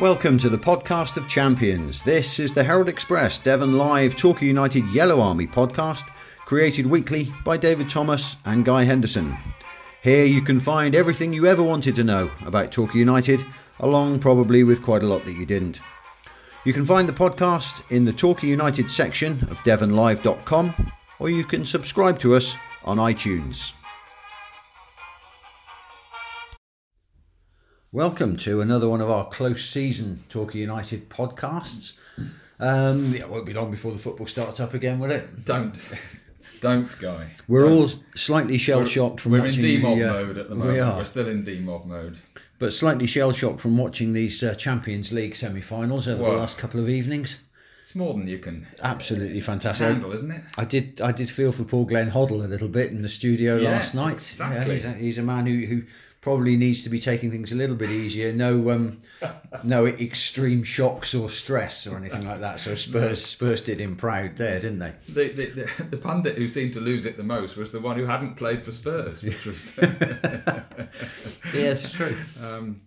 Welcome to the podcast of champions. This is the Herald Express Devon Live Torquay United Yellow Army podcast, created weekly by David Thomas and Guy Henderson. Here you can find everything you ever wanted to know about Torquay United, along probably with quite a lot that you didn't. You can find the podcast in the Torquay United section of devonlive.com, or you can subscribe to us on iTunes. Welcome to another one of our close season Torquay United podcasts. Um, yeah, it won't be long before the football starts up again, will it? Don't, don't, guy. We're Don't. all slightly shell shocked from We're in watching demob the, uh, mode at the moment. we are. We're still in demob mode. but slightly shell shocked from watching these uh, Champions League semi-finals over the last couple of evenings. It's more than you can Absolutely fantastic. handle, isn't it? I did. I did feel for Paul Glenn Hoddle a little bit in the studio last night. exactly. he's, a, he's a man who, who probably needs to be taking things a little bit easier. No, um, no extreme shocks or stress or anything like that. So Spurs, Spurs did him proud there, didn't they? The, the, the, the pundit who seemed to lose it the most was the one who hadn't played for Spurs, which was Yeah, it's true. um,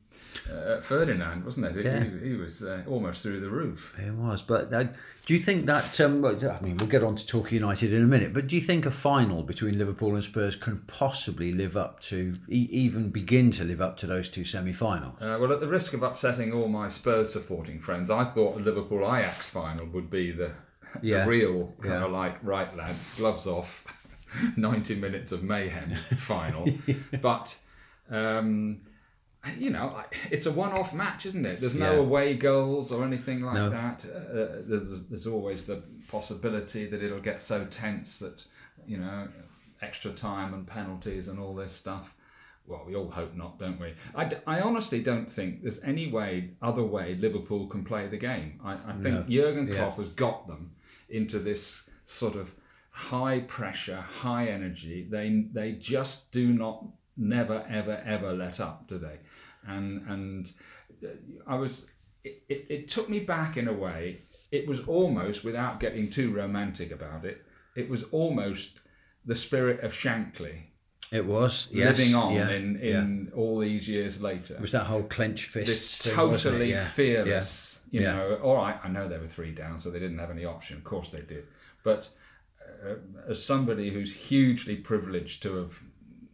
uh, Ferdinand, wasn't it? Yeah. He, he was uh, almost through the roof. It was, but uh, do you think that? Um, I mean, we'll get on to Torquay United in a minute. But do you think a final between Liverpool and Spurs can possibly live up to, e- even begin to live up to those two semi-finals? Uh, well, at the risk of upsetting all my Spurs supporting friends, I thought the Liverpool Ajax final would be the, Yeah. the real kind Yeah. of like right lads, gloves off, ninety minutes of mayhem final. But um, you know, it's a one-off match, isn't it? There's no Yeah. away goals or anything like No. that. Uh, there's, there's always the possibility that it'll get so tense that you know, extra time and penalties and all this stuff. Well, we all hope not, don't we? I, d- I honestly don't think there's any way, other way, Liverpool can play the game. I, I think Jurgen Yeah. Klopp has got them into this sort of high pressure, high energy. They they just do not, never, ever, ever let up, do they? And and uh, I was, it, it, it took me back in a way. It was almost, without getting too romantic about it, it was almost the spirit of Shankly It was yes, living on yeah, in, yeah. in all these years later. It was that whole clenched fist this thing, wasn't it? totally Yeah, fearless, you Yeah. know. All right, I know they were three down, so they didn't have any option. Of course they did. But uh, as somebody who's hugely privileged to have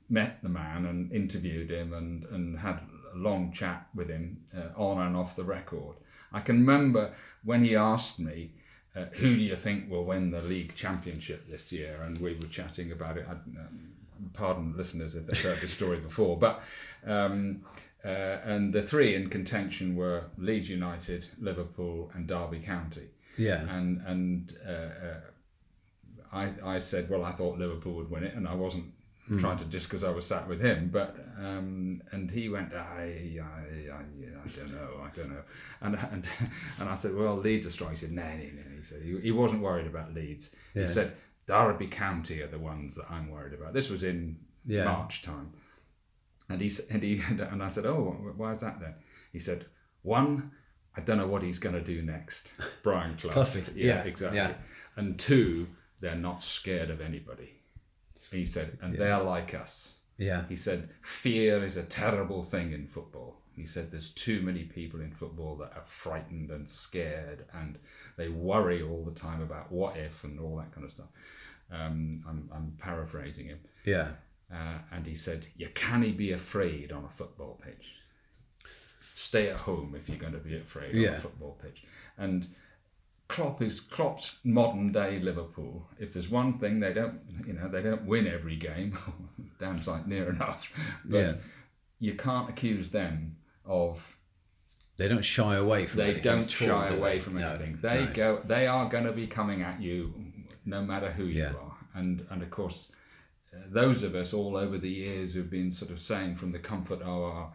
met the man and interviewed him and, and had a long chat with him uh, on and off the record, I can remember when he asked me, uh, who do you think will win the league championship this year? And we were chatting about it. I, um, pardon listeners if they've heard this story before, but um, uh, and the three in contention were Leeds United, Liverpool, and Derby County. yeah, And and uh, uh, I I said, well, I thought Liverpool would win it, and I wasn't trying to just because I was sat with him, but um, and he went, I, I, I, I don't know, I don't know, and and and I said, well, Leeds are strong. He said, no, no, no. He said he, he wasn't worried about Leeds. Yeah. He said Derby County are the ones that I'm worried about. This was in Yeah. March time, and he and he and I said, oh, why is that then? He said, one, I don't know what he's going to do next, Brian Clough. Cloughy, yeah, exactly. yeah. And two, they're not scared of anybody. He said, and they're like us. yeah, He said, fear is a terrible thing in football. He said, there's too many people in football that are frightened and scared and they worry all the time about what if and all that kind of stuff. Um, I'm, I'm paraphrasing him. yeah. Uh, and he said, You can't be afraid on a football pitch. Stay at home if you're going to be afraid on a football pitch. And Klopp is Klopp's modern day Liverpool. If there's one thing they don't, you know, they don't win every game. Damn sight near enough. But Yeah. you can't accuse them of They don't shy away from. they anything don't shy do they? away from No, anything. They no. go. They are going to be coming at you, no matter who you Yeah. are. And and of course, uh, those of us all over the years who've been sort of saying from the comfort of our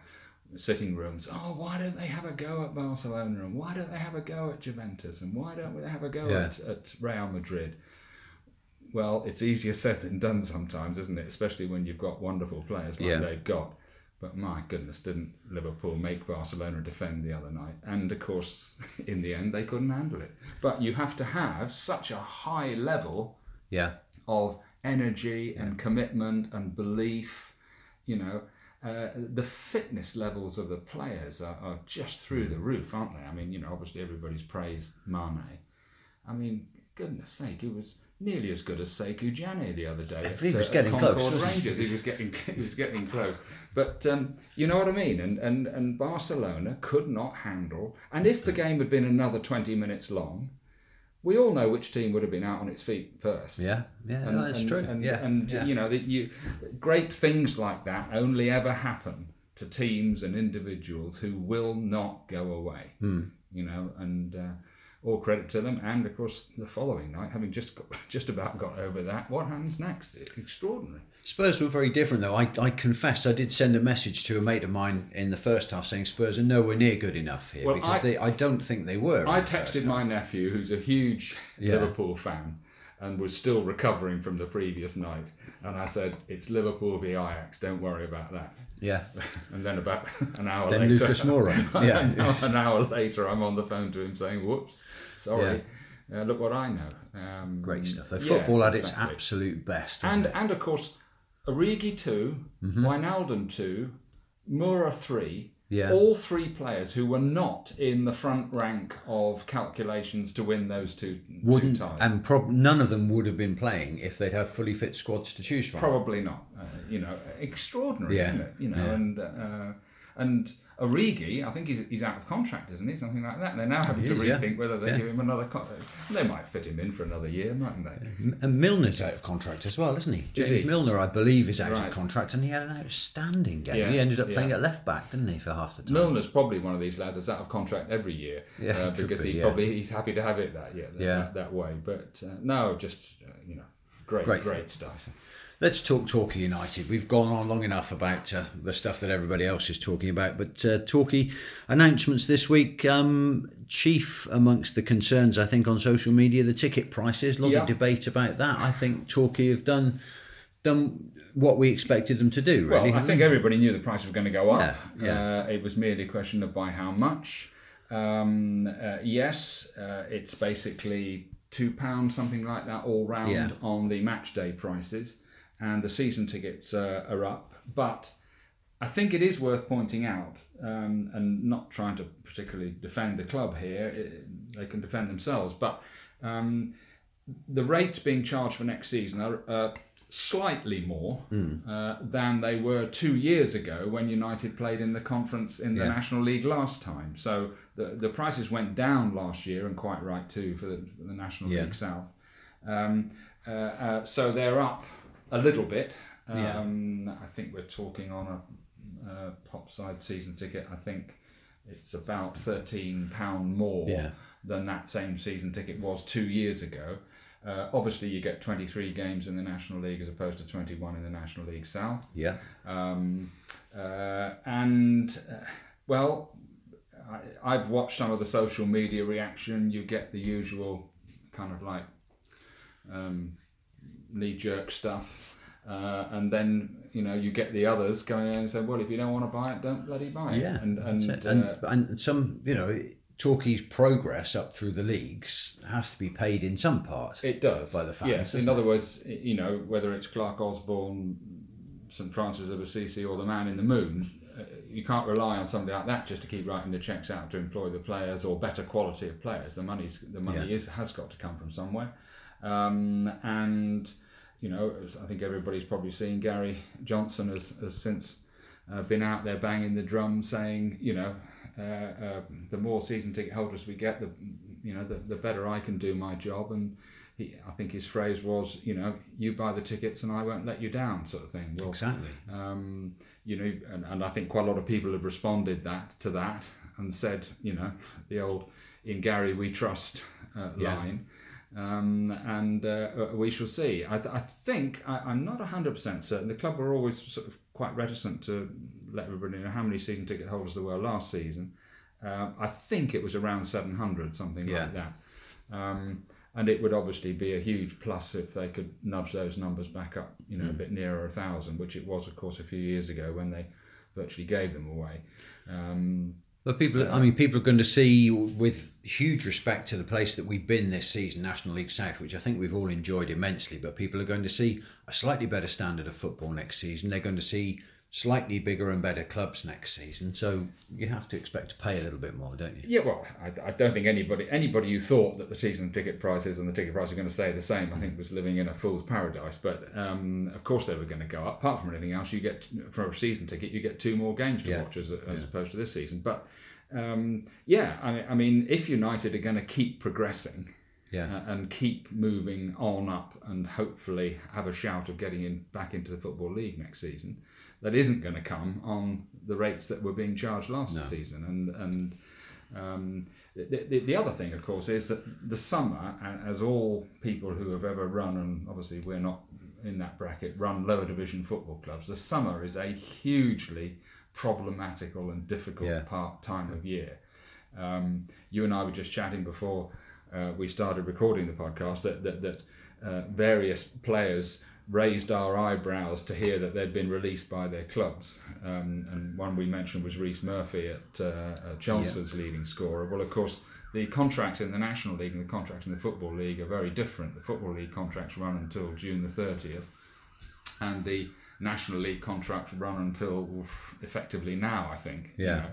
sitting rooms, oh, why don't they have a go at Barcelona and why don't they have a go at Juventus and why don't they have a go Yeah. at, at Real Madrid? Well, it's easier said than done sometimes, isn't it? Especially when you've got wonderful players like Yeah. they've got. But my goodness, didn't Liverpool make Barcelona defend the other night? And of course, in the end, they couldn't handle it. But you have to have such a high level Yeah, of energy and commitment and belief, you know. Uh, the fitness levels of the players are, are just through the roof, aren't they? I mean, you know, obviously everybody's praised Mane. I mean, goodness sake, he was nearly as good as Saikou Janneh the other day. He at, was uh, getting Concord close? Rangers. He was getting he was getting close. But um, you know what I mean. And, and and Barcelona could not handle. And if the game had been another twenty minutes long, we all know which team would have been out on its feet first. Yeah, yeah, And, no, that's and, true. And, yeah, and yeah. you know that you great things like that only ever happen to teams and individuals who will not go away. Hmm. You know, and uh, all credit to them. And of course, the following night, having just got, just about got over that, what happens next? Extraordinary. Spurs were very different, though. I, I confess, I did send a message to a mate of mine in the first half saying Spurs are nowhere near good enough here Well, because I- they, I don't think they were. I the texted my nephew, who's a huge Yeah. Liverpool fan, and was still recovering from the previous night. And I said, "It's Liverpool v Ajax. Don't worry about that." Yeah, And then about an hour later. Then later, Lucas Moura, yeah. an, hour, later, I'm on the phone to him saying, "Whoops, sorry. Uh, look what I know." Um, great stuff. The yeah, football at its absolute best, And it? and of course, Origi 2 Mm-hmm. Wijnaldum two, Moura three. Yeah. All three players who were not in the front rank of calculations to win those two, Wouldn't two ties. and prob- none of them would have been playing if they'd have fully fit squads to choose from. Probably not. Uh, you know, extraordinary, Yeah, isn't it? You know, yeah. and uh, and Origi, I think he's, he's out of contract, isn't he? Something like that. They're now having to is, yeah. rethink whether they Yeah. give him another. Con- they might fit him in for another year, mightn't they? And Milner's out of contract as well, isn't he? James he? Milner, I believe, is out Right. of contract, and he had an outstanding game. Yeah, he ended up playing at left back, didn't he, for half the time? Milner's probably one of these lads that's out of contract every year Yeah, uh, because be, he probably he's happy to have it that yeah that, Yeah. that, that way. But uh, no, just uh, you know, great, Great. great, stuff. Let's talk Torquay United. We've gone on long enough about uh, the stuff that everybody else is talking about, but uh, Torquay announcements this week. Um, chief amongst the concerns, I think, on social media, the ticket prices. A lot Yeah. of debate about that. I think Torquay have done done what we expected them to do. Really, Well, I think they? everybody knew the price was going to go up. Yeah, yeah. Uh, it was merely a question of by how much. Um, uh, yes, uh, it's basically two pounds, something like that, all round Yeah. on the match day prices, and the season tickets uh, are up. But I think it is worth pointing out, um, and not trying to particularly defend the club here. It, they can defend themselves, but um, the rates being charged for next season are uh, slightly more uh, than they were two years ago when United played in the conference in the Yeah. National League last time. So the the prices went down last year, and quite right too for the, for the National Yeah. League South. Um, uh, uh, so they're up a little bit. Yeah. Um, I think we're talking on a uh, pop side season ticket. I think it's about thirteen pound more Yeah. than that same season ticket was two years ago. Uh, obviously, you get 23 games in the National League as opposed to 21 in the National League South. Yeah, Um, uh, and, uh, well, I, I've watched some of the social media reaction. You get the usual kind of like um, knee jerk stuff. Uh, and then you know you get the others going in and say, well, if you don't want to buy it, don't bloody buy it. yeah, and and, it. and, uh, and some, you know, Torquay's progress up through the leagues has to be paid in some part. It does. by the fans, Yes. In doesn't other words, you know, whether it's Clarke Osborne, St Francis of Assisi, or the Man in the Moon, uh, you can't rely on somebody like that just to keep writing the checks out to employ the players or better quality of players. The money's the money Yeah. is has got to come from somewhere, um, and you know, as I think everybody's probably seen Gary Johnson has, has since uh, been out there banging the drum, saying, you know, uh, uh, the more season ticket holders we get, the you know, the, the better I can do my job. And he, I think his phrase was, you know, you buy the tickets and I won't let you down, sort of thing. Well, Exactly. um, you know, and, and I think quite a lot of people have responded that to that and said, you know, the old "in Gary we trust" uh, Yeah. line. Um, and uh, we shall see. I, I think I, I'm not 100% certain. The club were always sort of quite reticent to let everybody know how many season ticket holders there were last season. Um, I think it was around 700, something Yeah. like that. Um, and it would obviously be a huge plus if they could nudge those numbers back up, you know, a bit nearer a thousand, which it was, of course, a few years ago when they virtually gave them away. Um, But people, I mean, people are going to see with huge respect to the place that we've been this season, National League South, which I think we've all enjoyed immensely. But people are going to see a slightly better standard of football next season. They're going to see slightly bigger and better clubs next season. So you have to expect to pay a little bit more, don't you? Yeah, well, I, I don't think anybody anybody who thought that the season ticket prices and the ticket price are going to stay the same, I think was living in a fool's paradise. But um, of course they were going to go up. Apart from anything else, you get for a season ticket, you get two more games to Yeah. watch as, as Yeah. opposed to this season. But um, yeah, I, I mean, if United are going to keep progressing Yeah. uh, and keep moving on up and hopefully have a shout of getting in back into the football league next season that isn't going to come on the rates that were being charged last No. season and and um, the, the, the other thing of course is that the summer as all people who have ever run and obviously we're not in that bracket run lower division football clubs the summer is a hugely problematical and difficult Yeah. part time of year um, you and I were just chatting before uh, we started recording the podcast that that, that uh, various players raised our eyebrows to hear that they'd been released by their clubs. Um, and one we mentioned was Rhys Murphy at, uh, Chelmsford's leading scorer. Well, of course, the contracts in the National League and the contracts in the Football League are very different. The Football League contracts run until June the 30th, and the National League contracts run until effectively now, I think. you Yeah.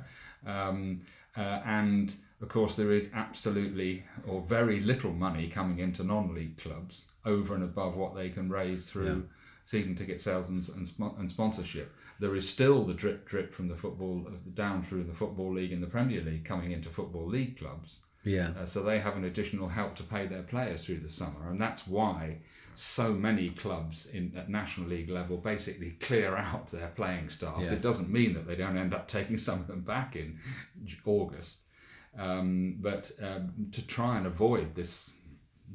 know. Um, uh, and of course, there is absolutely or very little money coming into non-league clubs over and above what they can raise through Yeah. season ticket sales and, and, and sponsorship. There is still the drip drip from the football down through the football league and the Premier League coming into football league clubs. Yeah. Uh, so they have an additional help to pay their players through the summer, and that's why so many clubs in at national league level basically clear out their playing staffs. Yeah. It doesn't mean that they don't end up taking some of them back in August, um, but um, to try and avoid this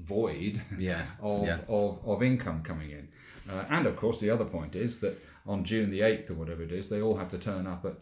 void Yeah. of, Yeah. of, of income coming in. Uh, and of course, the other point is that on June the 8th or whatever it is, they all have to turn up at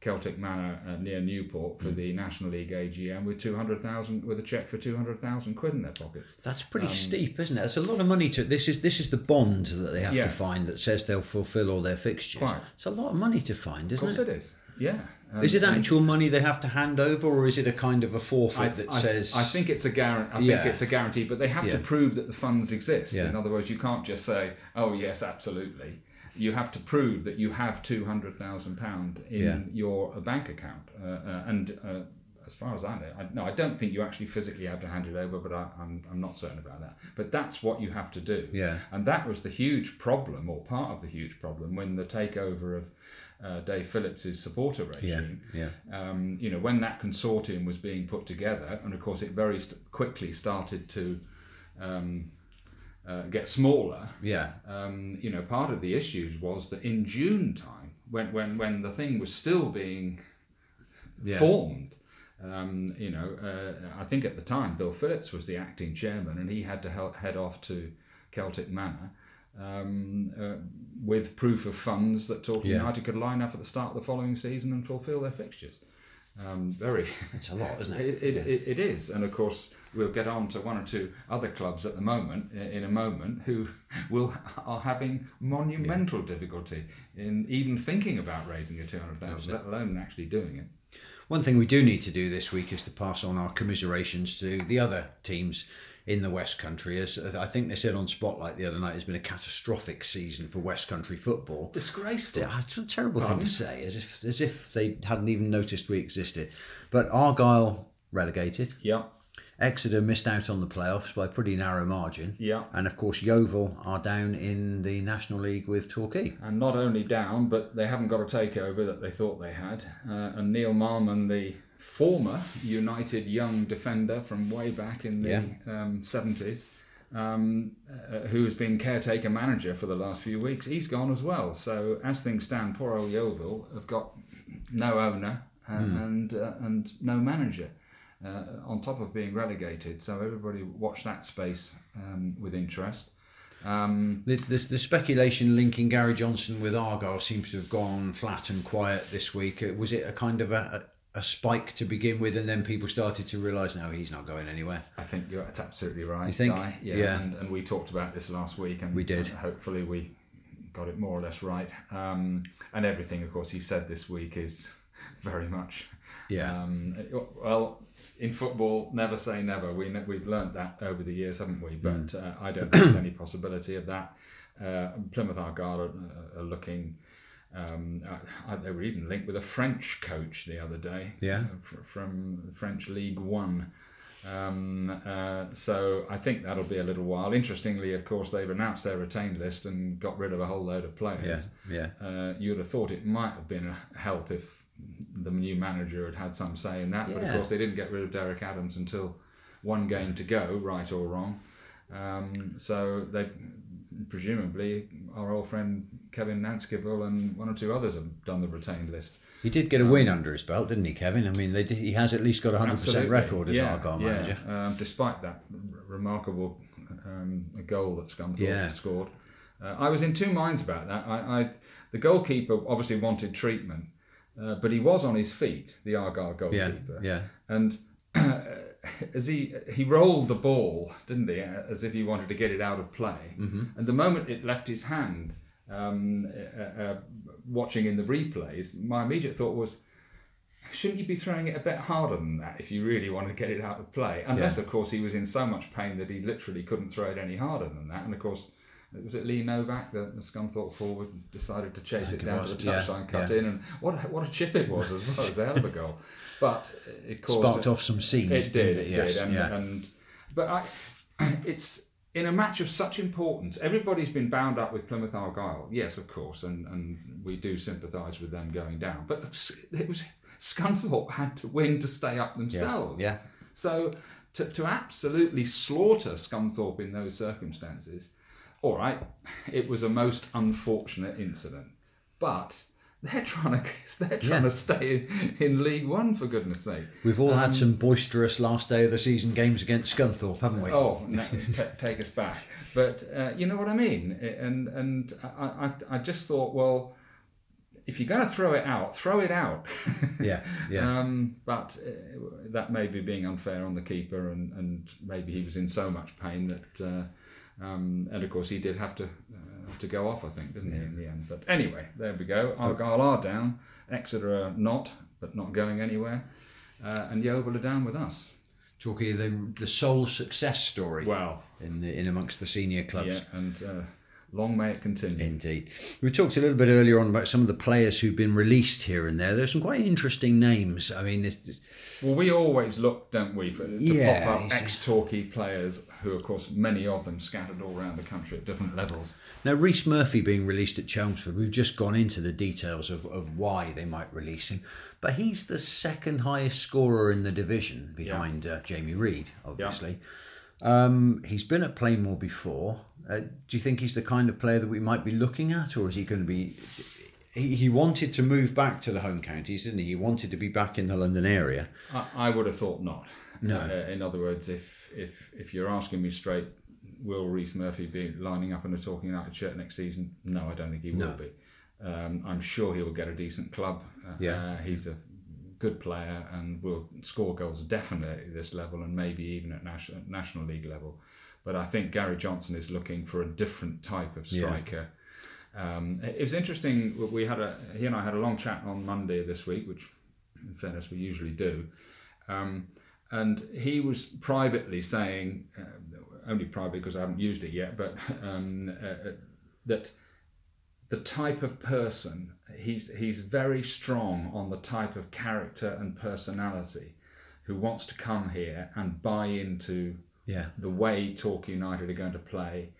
Celtic Manor uh, near Newport for the National League AGM with 200,000 with a cheque for 200,000 quid in their pockets. That's pretty steep, isn't it? That's a lot of money to. This is this is the bond that they have to find that says they'll fulfil all their fixtures. Quite. It's a lot of money to find, isn't it? Of course it? it is. Yeah. Um, Is it actual money they have to hand over, or is it a kind of a forfeit I, that I- says? I think it's a guarantee. I think Yeah. it's a guarantee, but they have Yeah. to prove that the funds exist. Yeah. In other words, you can't just say, "Oh yes, absolutely." You have to prove that you have two hundred thousand pound in your uh, bank account, uh, uh, and uh, as far as I know, I, no, I don't think you actually physically have to hand it over, but I, I'm I'm not certain about that. But that's what you have to do. Yeah. And that was the huge problem, or part of the huge problem, when the takeover of uh, Dave Phillips's supporter yeah, regime yeah, um, you know, when that consortium was being put together, and of course it very st- quickly started to um, uh, get smaller. yeah, Um, you know, part of the issues was that in June time, when when when the thing was still being yeah. formed. Um, you know, uh, I think at the time Bill Phillips was the acting chairman, and he had to help head off to Celtic Manor um, uh, with proof of funds that Torquay Yeah. United could line up at the start of the following season and fulfil their fixtures. Um, very, It's a lot, isn't it? it, it, Yeah. it, it is, and of course we'll get on to one or two other clubs at the moment in a moment who will are having monumental difficulty in even thinking about raising a two hundred thousand, let alone actually doing it. One thing we do need to do this week is to pass on our commiserations to the other teams in the West Country. As I think they said on Spotlight the other night, it's been a catastrophic season for West Country football. Disgraceful. It's a terrible thing to say, as if as if they hadn't even noticed we existed. But Argyle relegated. Yeah, Exeter missed out on the playoffs by a pretty narrow margin. yeah. And of course, Yeovil are down in the National League with Torquay. And not only down, but they haven't got a takeover that they thought they had. Uh, and Neale Marmon, the former United young defender from way back in the Yeah. um, 70s, um, uh, who has been caretaker manager for the last few weeks, he's gone as well. So as things stand, poor old Yeovil have got no owner uh, and uh, and no manager. Uh, on top of being relegated, so everybody watch that space um, with interest. Um, The, the, the speculation linking Gary Johnson with Argyle seems to have gone flat and quiet this week. Uh, Was it a kind of a, a, spike to begin with, and then people started to realise, no, he's not going anywhere? I think you're, that's absolutely right. You think? Guy. Yeah. Yeah. And, and we talked about this last week, and We did. and hopefully, we got it more or less right. Um, and everything, of course, he said this week is very much. Yeah. Um, well, in football, never say never. We we've learnt that over the years, haven't we? But Mm. uh, I don't think there's any possibility of that. Uh, Plymouth Argyle are, are looking Um, uh, they were even linked with a French coach the other day. Yeah. uh, from French League One. Um, uh, so I think that'll be a little while. Interestingly, of course, they've announced their retained list and got rid of a whole load of players. Yeah, yeah. Uh, you'd have thought it might have been a help if the new manager had had some say in that, yeah. but of course they didn't get rid of Derek Adams until one game to go, right or wrong. Um, so they presumably our old friend Kevin Nancekivell and one or two others have done the retained list. He did get a win under his belt, didn't he, Kevin? I mean, did, he has at least got a hundred percent record as yeah, Argyle yeah. manager. Um, despite that remarkable um, goal that Scunthorpe Yeah. scored, uh, I was in two minds about that. I, I the goalkeeper obviously wanted treatment, uh, but he was on his feet, the Argyle Yeah, goalkeeper, yeah, and. As he he rolled the ball, didn't he, as if he wanted to get it out of play, Mm-hmm. and the moment it left his hand, um, uh, uh, watching in the replays, my immediate thought was, shouldn't you be throwing it a bit harder than that if you really want to get it out of play? Unless, of course, he was in so much pain that he literally couldn't throw it any harder than that. And of course, was it Lee Novak, the, the Scunthorpe forward, decided to chase it it down was, to the yeah, touchline, cut yeah. in, and what a, what a chip it was as well. It was a hell of a goal. But it caused sparked off some scenes. it did, it Yes, did, and, yeah. and but I, it's in a match of such importance. Everybody's been bound up with Plymouth Argyle, yes, of course, and and we do sympathise with them going down. But it was Scunthorpe had to win to stay up themselves. yeah. So to to absolutely slaughter Scunthorpe in those circumstances, all right, it was a most unfortunate incident, but. They're trying to they're trying Yeah. to stay in, in League One for goodness sake. We've all Um, had some boisterous last day of the season games against Scunthorpe, haven't we? Oh, no, t- take us back. But uh, you know what I mean. And and I, I, I just thought, well, if you're going to throw it out, throw it out. Yeah, yeah. Um, but uh, that may be being unfair on the keeper, and, and maybe he was in so much pain that, uh, um, and of course he did have to uh, to go off, I think, didn't he, in the end? But anyway, there we go. Argyle are down, Exeter are not, but not going anywhere, uh, and Yeovil are down with us. Torquay the the sole success story Wow. in the, in amongst the senior clubs. Yeah, and uh, long may it continue. Indeed. We talked a little bit earlier on about some of the players who've been released here and there. There's some quite interesting names. I mean, this, Well, we always look, don't we, for, to Yeah, pop up ex-Torquay players who, of course, many of them scattered all around the country at different levels. now Rhys Murphy being released at Chelmsford, we've just gone into the details of, of why they might release him, but he's the second highest scorer in the division behind uh, Jamie Reid, obviously. Um, he's been at Plainmoor before. Uh, do you think he's the kind of player that we might be looking at, or is he going to be? He, he wanted to move back to the home counties, didn't he? He wanted to be back in the London area. I, I would have thought not. No. Uh, in other words, if if if you're asking me straight, will Rhys Murphy be lining up in a Torquay United shirt next season? No, I don't think he will No. be. Um, I'm sure he will get a decent club. Uh, Yeah. uh, he's a good player and will score goals definitely at this level and maybe even at national national league level. But I think Gary Johnson is looking for a different type of Yeah. striker. Um, it was interesting. We had a he and I had a long chat on Monday this week, which, in fairness, we usually do. Um, and he was privately saying, uh, only privately because I haven't used it yet, but um, uh, uh, that the type of person he's he's very strong on the type of character and personality who wants to come here and buy into Yeah. the way Torquay United are going to play,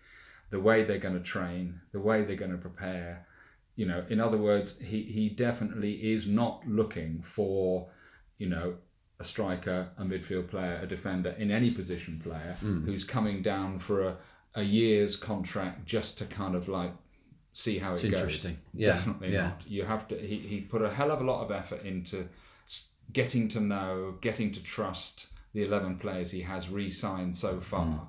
the way they're going to train, the way they're going to prepare. You know, in other words, he, he definitely is not looking for, you know, a striker, a midfield player, a defender, in any position player hmm. who's coming down for a, a year's contract just to kind of like see how It's it goes. interesting. Yeah, Definitely yeah. not. You have to. He, he put a hell of a lot of effort into getting to know, getting to trust the 11 players he has re signed so far.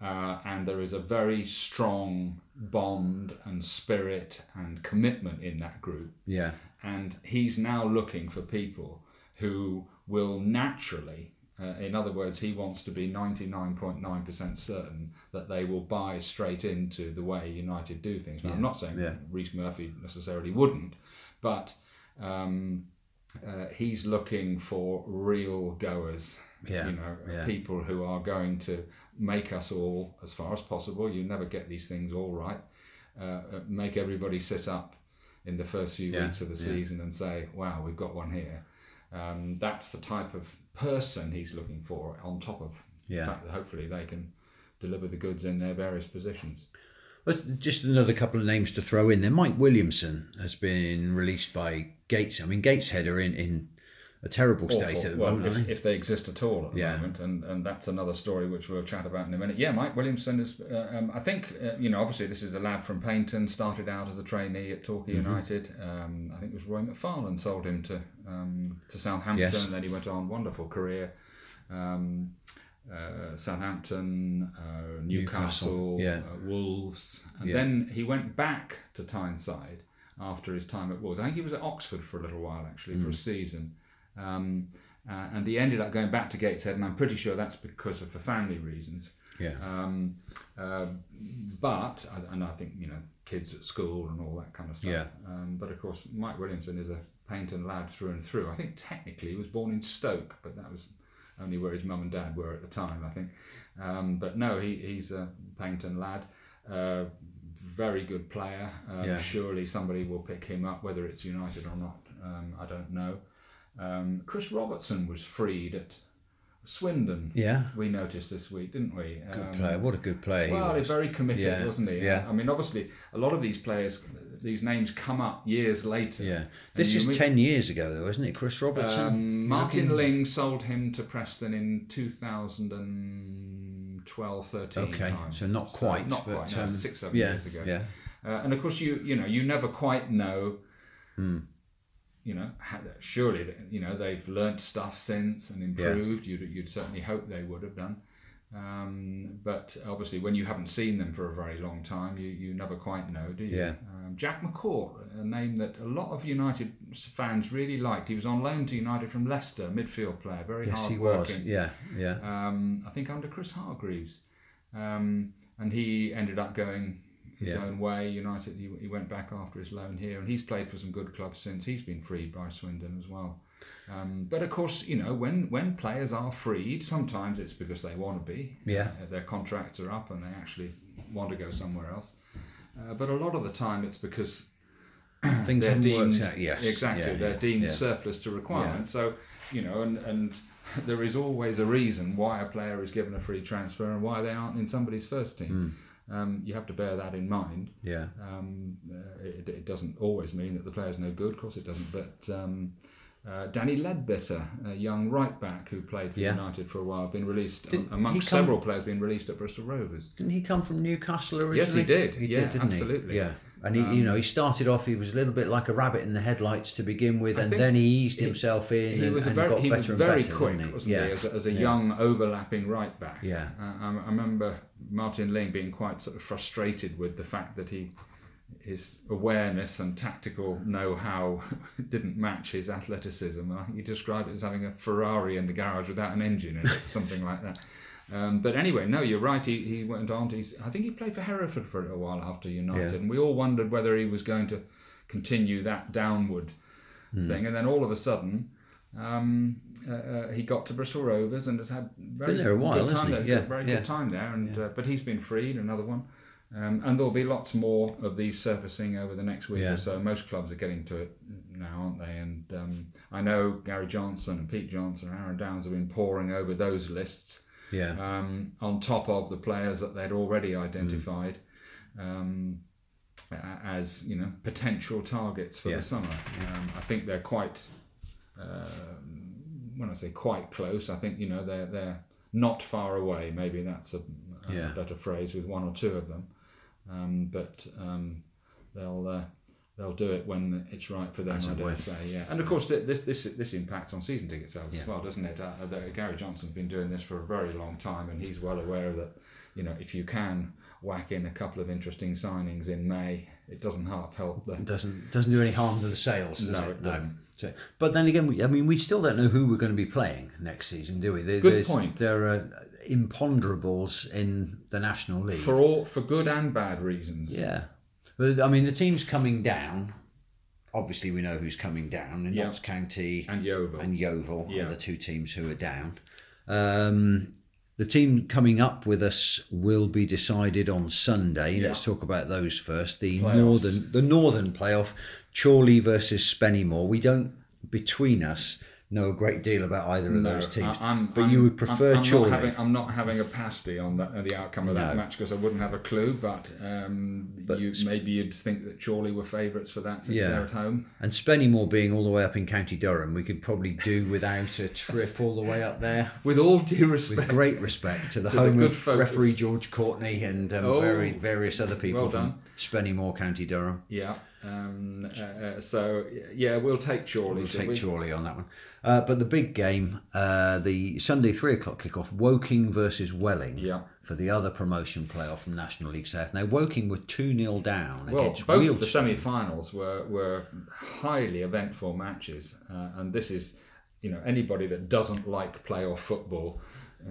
Uh, and there is a very strong bond and spirit and commitment in that group. Yeah. And he's now looking for people who will naturally, uh, in other words, he wants to be 99.9% certain that they will buy straight into the way United do things. Now, I'm not saying yeah. Rhys Murphy necessarily wouldn't, but um, uh, he's looking for real goers. Yeah, You know, yeah. people who are going to make us all, as far as possible, you never get these things all right, uh, uh, make everybody sit up in the first few Yeah, weeks of the season and say, "Wow, we've got one here." Um, that's the type of person he's looking for. On top of Yeah. the fact that hopefully they can deliver the goods in their various positions. Well, just another couple of names to throw in there. Mike Williamson has been released by Gates. I mean, Gateshead are in, in a terrible state Awful. at the well, moment. if, they? if they exist at all at the Yeah. moment, and, and that's another story which we'll chat about in a minute. Yeah, Mike Williamson is. Uh, um, I think uh, you know. Obviously, this is a lad from Paignton. Started out as a trainee at Torquay Mm-hmm. United. Um, I think it was Roy McFarland sold him to um, to Southampton, Yes. and then he went on wonderful career. Um, uh, Southampton, uh, Newcastle, Newcastle, yeah. uh, Wolves, and Yeah. then he went back to Tyneside after his time at Wolves. I think he was at Oxford for a little while actually Mm. for a season, um, uh, and he ended up going back to Gateshead, and I'm pretty sure that's because of for family reasons. Yeah. Um, uh, but and I think you know kids at school and all that kind of stuff. Yeah. Um, but of course, Mike Williamson is a Paignton lad through and through. I think technically he was born in Stoke, but that was only where his mum and dad were at the time. I think. Um, but no, he, he's a Paignton lad. Uh, very good player. Um, Yeah. Surely somebody will pick him up, whether it's United or not. Um, I don't know. Um, Chris Robertson was freed at Swindon. Yeah. We noticed this week, didn't we? Good Um, player. What a good player well, he's was. very committed, Yeah, wasn't he? yeah. I mean, obviously, a lot of these players, these names come up years later. Yeah. This is meet- 10 years ago, though, isn't it? Chris Robertson? Um, Martin Ling sold him to Preston in 2012 13. Okay, time. so not quite, Not but, quite, no, um, six, seven yeah, years ago. yeah. Uh, and of course, you you know, you never quite know. Hmm. You know, surely you know they've learnt stuff since and improved. You'd you'd certainly hope they would have done. Um, but obviously, when you haven't seen them for a very long time, you, you never quite know, do you? Yeah. Um, Jak McCourt, a name that a lot of United fans really liked. He was on loan to United from Leicester, midfield player, very Yes, hard he was. working Yeah, yeah. um, I think under Chris Hargreaves. Um, and he ended up going his Yeah. own way. United, he, he went back after his loan here, and he's played for some good clubs since. He's been freed by Swindon as well. Um, but of course, you know, when, when players are freed, sometimes it's because they want to be. Yeah. Uh, their contracts are up and they actually want to go somewhere else. Uh, but a lot of the time it's because Things they're haven't deemed worked out. Yes. exactly Yeah, they're yeah, deemed yeah. surplus to requirements so you know and and there is always a reason why a player is given a free transfer and why they aren't in somebody's first team Hmm. Um, you have to bear that in mind Yeah. um, uh, it, it doesn't always mean that the player's no good of course it doesn't but um, uh, Danny Leadbitter, a young right back who played for Yeah. United for a while, been released Did amongst come- several players being released at Bristol Rovers. Didn't he come from Newcastle originally? Yes, he did. He Yeah, did, didn't absolutely. he? Yeah. And he, you know, he started off. He was a little bit like a rabbit in the headlights to begin with, I and then he eased he- himself in he and, was and very got he better was and very better, quick, wasn't he? wasn't yeah. as a, as a Yeah. young overlapping right back. Yeah. Uh, I, I remember Martin Ling being quite sort of frustrated with the fact that he his awareness and tactical know-how didn't match his athleticism. I think he described it as having a Ferrari in the garage without an engine in it, something like that. Um, but anyway, no, you're right. He, he went on. To, he's, I think he played for Hereford for a while after United, Yeah. and we all wondered whether he was going to continue that downward Hmm. thing. And then all of a sudden, um, uh, uh, he got to Bristol Rovers and has had very Been there a while, good time there. Yeah, very yeah. good time there. And uh, but he's been freed, another one. Um, and there'll be lots more of these surfacing over the next week Yeah. or so. Most clubs are getting to it now, aren't they? And um, I know Gary Johnson and Pete Johnson and Aaron Downes have been poring over those lists Yeah. um, on top of the players that they'd already identified um, as you know potential targets for Yeah. the summer. Um, I think they're quite. Uh, when I say quite close, I think you know they're they're not far away. Maybe that's a, a Yeah. better phrase with one or two of them, um, but um, they'll. Uh, They'll do it when it's right for them, As I dare say. Yeah, and of course th- this this this impacts on season ticket sales Yeah. as well, doesn't it? Uh, Gary Johnson's been doing this for a very long time, and he's well aware that you know if you can whack in a couple of interesting signings in May, it doesn't half help the doesn't doesn't do any harm to the sales, does No, it? it doesn't. So, but then again, we, I mean, we still don't know who we're going to be playing next season, do we? There, Good point. There are imponderables in the National League. for all for good and bad reasons. Yeah. But, I mean, the teams coming down, obviously we know who's coming down. In Yeah. Notts County and Yeovil. and Yeovil Yeah. are the two teams who are down. Um, The team coming up with us will be decided on Sunday. Let's talk about those first. The Playoffs. northern the northern playoff, Chorley versus Spennymoor. We don't between us know a great deal about either of those teams, I'm- but I'm- you would prefer I'm, I'm Chorley. Not having, I'm not having a pasty on that, the outcome of that match because I wouldn't have a clue. But, um, you, maybe you'd think that Chorley were favourites for that since Yeah. they're at home. And Spennymoor being all the way up in County Durham, we could probably do without a trip all the way up there. With all due respect, With great respect to the To the home good of referee George Courtney and um, Oh, very various other people well from done. Spennymoor, County Durham. yeah. Um, uh, uh, so yeah, we'll take Chorley. We'll take we? Chorley on that one. Uh, but the big game, uh, the Sunday three o'clock kickoff, Woking versus Welling Yeah. for the other promotion playoff from National League South. Now Woking were two 0 down against. Well, against both Wealdstone. the semi-finals were were highly eventful matches, uh, and this is, you know, anybody that doesn't like playoff football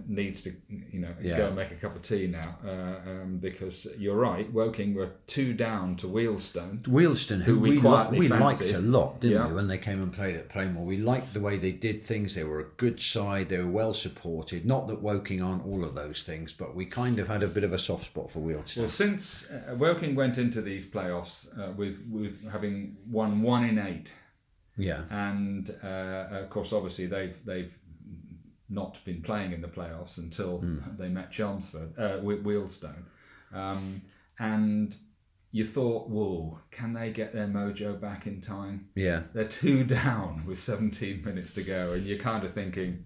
needs to, you know, Yeah. go and make a cup of tea now, uh, um, because you're right. Woking were two down to Wealdstone. Wealdstone, who, who we we, quietly we liked a lot, didn't Yeah. we, when they came and played at Plainmoor? We liked the way they did things. They were a good side. They were well supported. Not that Woking aren't all of those things, but we kind of had a bit of a soft spot for Wealdstone. Well, since uh, Woking went into these playoffs uh, with with having won one in eight, yeah, and uh, of course, obviously they've they've not been playing in the playoffs until they met Chelmsford, uh, Wealdstone. Um, and you thought, whoa, can they get their mojo back in time? yeah, They're two down with 17 minutes to go, and you're kind of thinking,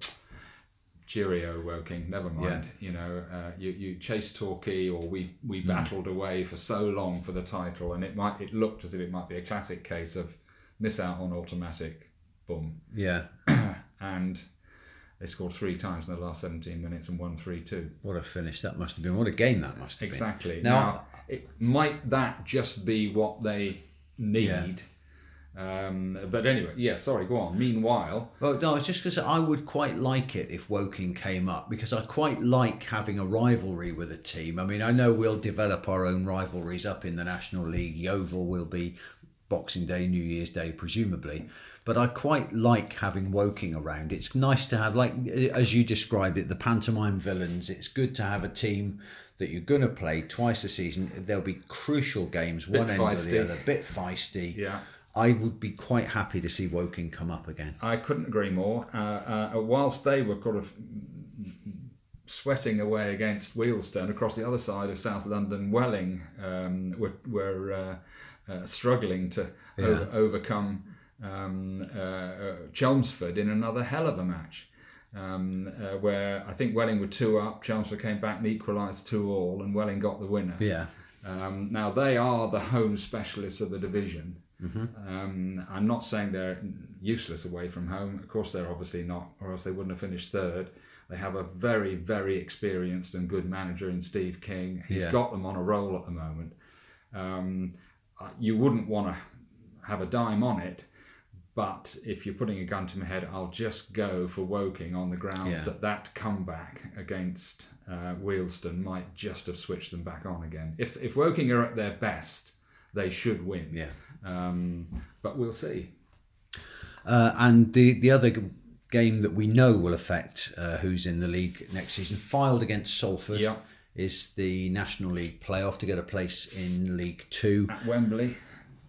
cheerio, Woking, never mind. You know, uh, you, you chased Torquay, or we, we battled away for so long for the title, and it might it looked as if it might be a classic case of miss out on automatic, boom, yeah. and they scored three times in the last 17 minutes and won 3 2. What a finish that must have been. What a game that must have Exactly. been. Now, Now, it, might that just be what they need? Um, but anyway, yeah, sorry, go on. Meanwhile, Well, no, it's just because I would quite like it if Woking came up because I quite like having a rivalry with a team. I mean, I know we'll develop our own rivalries up in the National League. Yeovil will be Boxing Day, New Year's Day, presumably. But I quite like having Woking around. It's nice to have, like as you described it, the pantomime villains. It's good to have a team that you're going to play twice a season. There'll be crucial games, one end or feisty. the other, a bit feisty. yeah. I would be quite happy to see Woking come up again. I couldn't agree more. Uh, uh, whilst they were kind of sweating away against Wealdstone across the other side of South London, Welling um, were, were uh, uh, struggling to over, overcome um, uh, uh, Chelmsford in another hell of a match. Um, uh, where I think Welling were two up, Chelmsford came back and equalised two all, and Welling got the winner. Yeah. Um, now they are the home specialists of the division. Um, I'm not saying they're useless away from home. Of course, they're obviously not, or else they wouldn't have finished third. They have a very, very experienced and good manager in Steve King. He's Yeah. got them on a roll at the moment. Um, uh, you wouldn't want to have a dime on it, but if you're putting a gun to my head, I'll just go for Woking on the grounds Yeah. that that comeback against uh, Wealdstone might just have switched them back on again. If if Woking are at their best, they should win. Yeah. Um, but we'll see. Uh, and the the other game that we know will affect uh, who's in the league next season, Fylde against Salford, Yeah. is the National League playoff to get a place in League Two. At Wembley.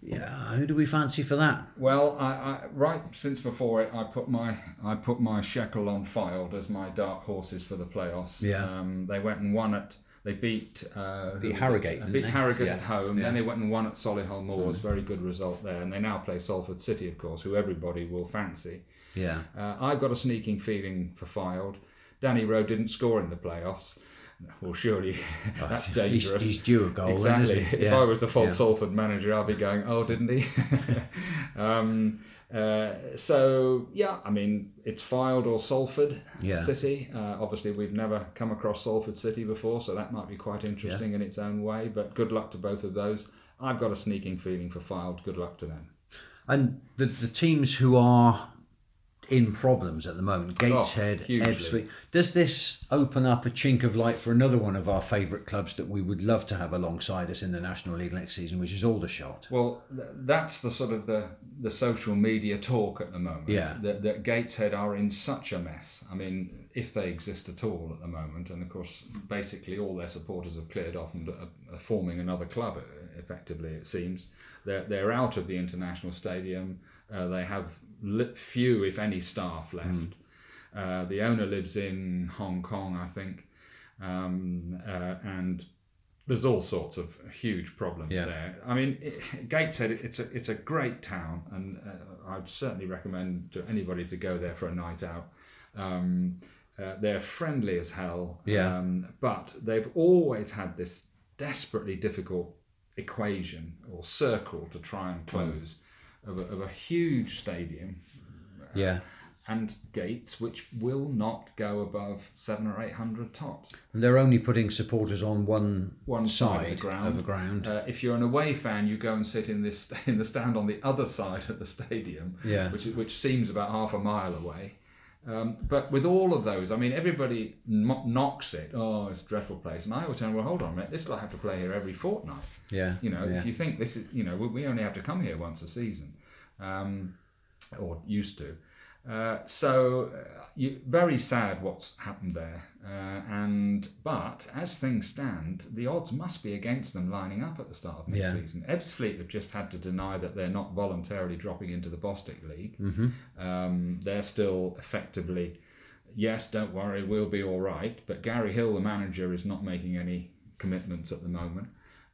Yeah, who do we fancy for that? Well, I, I right since before it, I put my I put my shekel on Fylde as my dark horses for the playoffs. Yeah. Um, they went and won it. They beat uh, Beat was it? Harrogate, Uh, beat they? Harrogate Yeah. at home. Yeah. Then they went and won at Solihull Moors. Very good result there. And they now play Salford City, of course, who everybody will fancy. Yeah, Uh, I've got a sneaking feeling for Fylde. Danny Rowe didn't score in the playoffs. Well, surely that's he's, dangerous. he's due a goal. then, Exactly. isn't he? If I was the full Yeah. Salford manager, I'd be going, "Oh, didn't he?" um, uh, so yeah, I mean, it's Fylde or Salford Yeah. City. Uh, obviously, we've never come across Salford City before, so that might be quite interesting in its own way. But good luck to both of those. I've got a sneaking feeling for Fylde. Good luck to them. And the the teams who are in problems at the moment. Gateshead, Oh. Ebbsfleet. Does this open up a chink of light for another one of our favourite clubs that we would love to have alongside us in the National League next season, which is Aldershot? Well, that's the sort of the, the social media talk at the moment. Yeah. That, that Gateshead are in such a mess. I mean, if they exist at all at the moment, and of course, basically all their supporters have cleared off and are, are forming another club. uh, Effectively, it seems they're they're out of the international stadium. Uh, they have few, if any, staff left. Uh, the owner lives in Hong Kong, I think, um, uh, and there's all sorts of huge problems Yeah. there. I mean, it, Gateshead, it's a it's a great town, and uh, I'd certainly recommend to anybody to go there for a night out. Um, uh, they're friendly as hell, Yeah. um, but they've always had this desperately difficult equation or circle to try and close of, a, of a huge stadium Yeah. and gates which will not go above seven or eight hundred tops. They're only putting supporters on one, One side, side of the ground. Of the ground. Uh, if you're an away fan, you go and sit in this in the stand on the other side of the stadium, Yeah. which which seems about half a mile away. Um, but with all of those, I mean, everybody mo- knocks it. Oh, it's a dreadful place, and I always tell them, well, hold on a minute. This will have to play here every fortnight. yeah. You know, yeah. if you think this is, you know, we, we only have to come here once a season, um, or used to. Uh, so, uh, you, very sad what's happened there. Uh, and but as things stand, the odds must be against them lining up at the start of next Yeah. season. Ebbsfleet have just had to deny that they're not voluntarily dropping into the Bostik League. Mm-hmm. Um, they're still effectively, yes, don't worry, we'll be all right. But Gary Hill, the manager, is not making any commitments at the moment.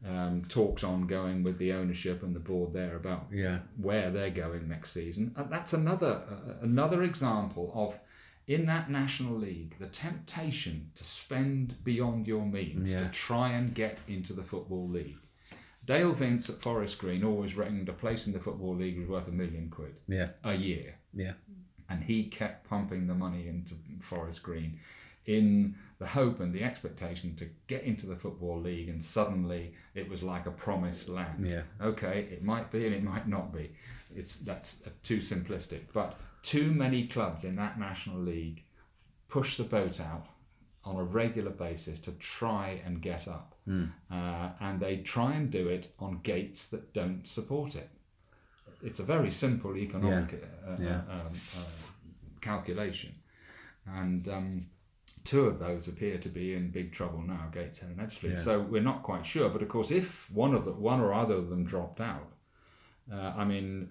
Um, talks ongoing with the ownership and the board there about yeah. where they're going next season. And that's another uh, another example of in that national league the temptation to spend beyond your means Yeah. to try and get into the football league. Dale Vince at Forest Green always reckoned a place in the football league was worth a million quid Yeah. a year Yeah. and he kept pumping the money into Forest Green in the hope and the expectation to get into the football league and suddenly it was like a promised land. Yeah. okay it might be and it might not be. It's that's uh, too simplistic. But too many clubs in that national league push the boat out on a regular basis to try and get up. Uh, and they try and do it on gates that don't support it. It's a very simple economic uh, Yeah. uh, um, uh, calculation. And um, two of those appear to be in big trouble now, Gateshead and Ebbsfleet. Yeah. So we're not quite sure. But of course, if one of the one or other of them dropped out, uh, I mean,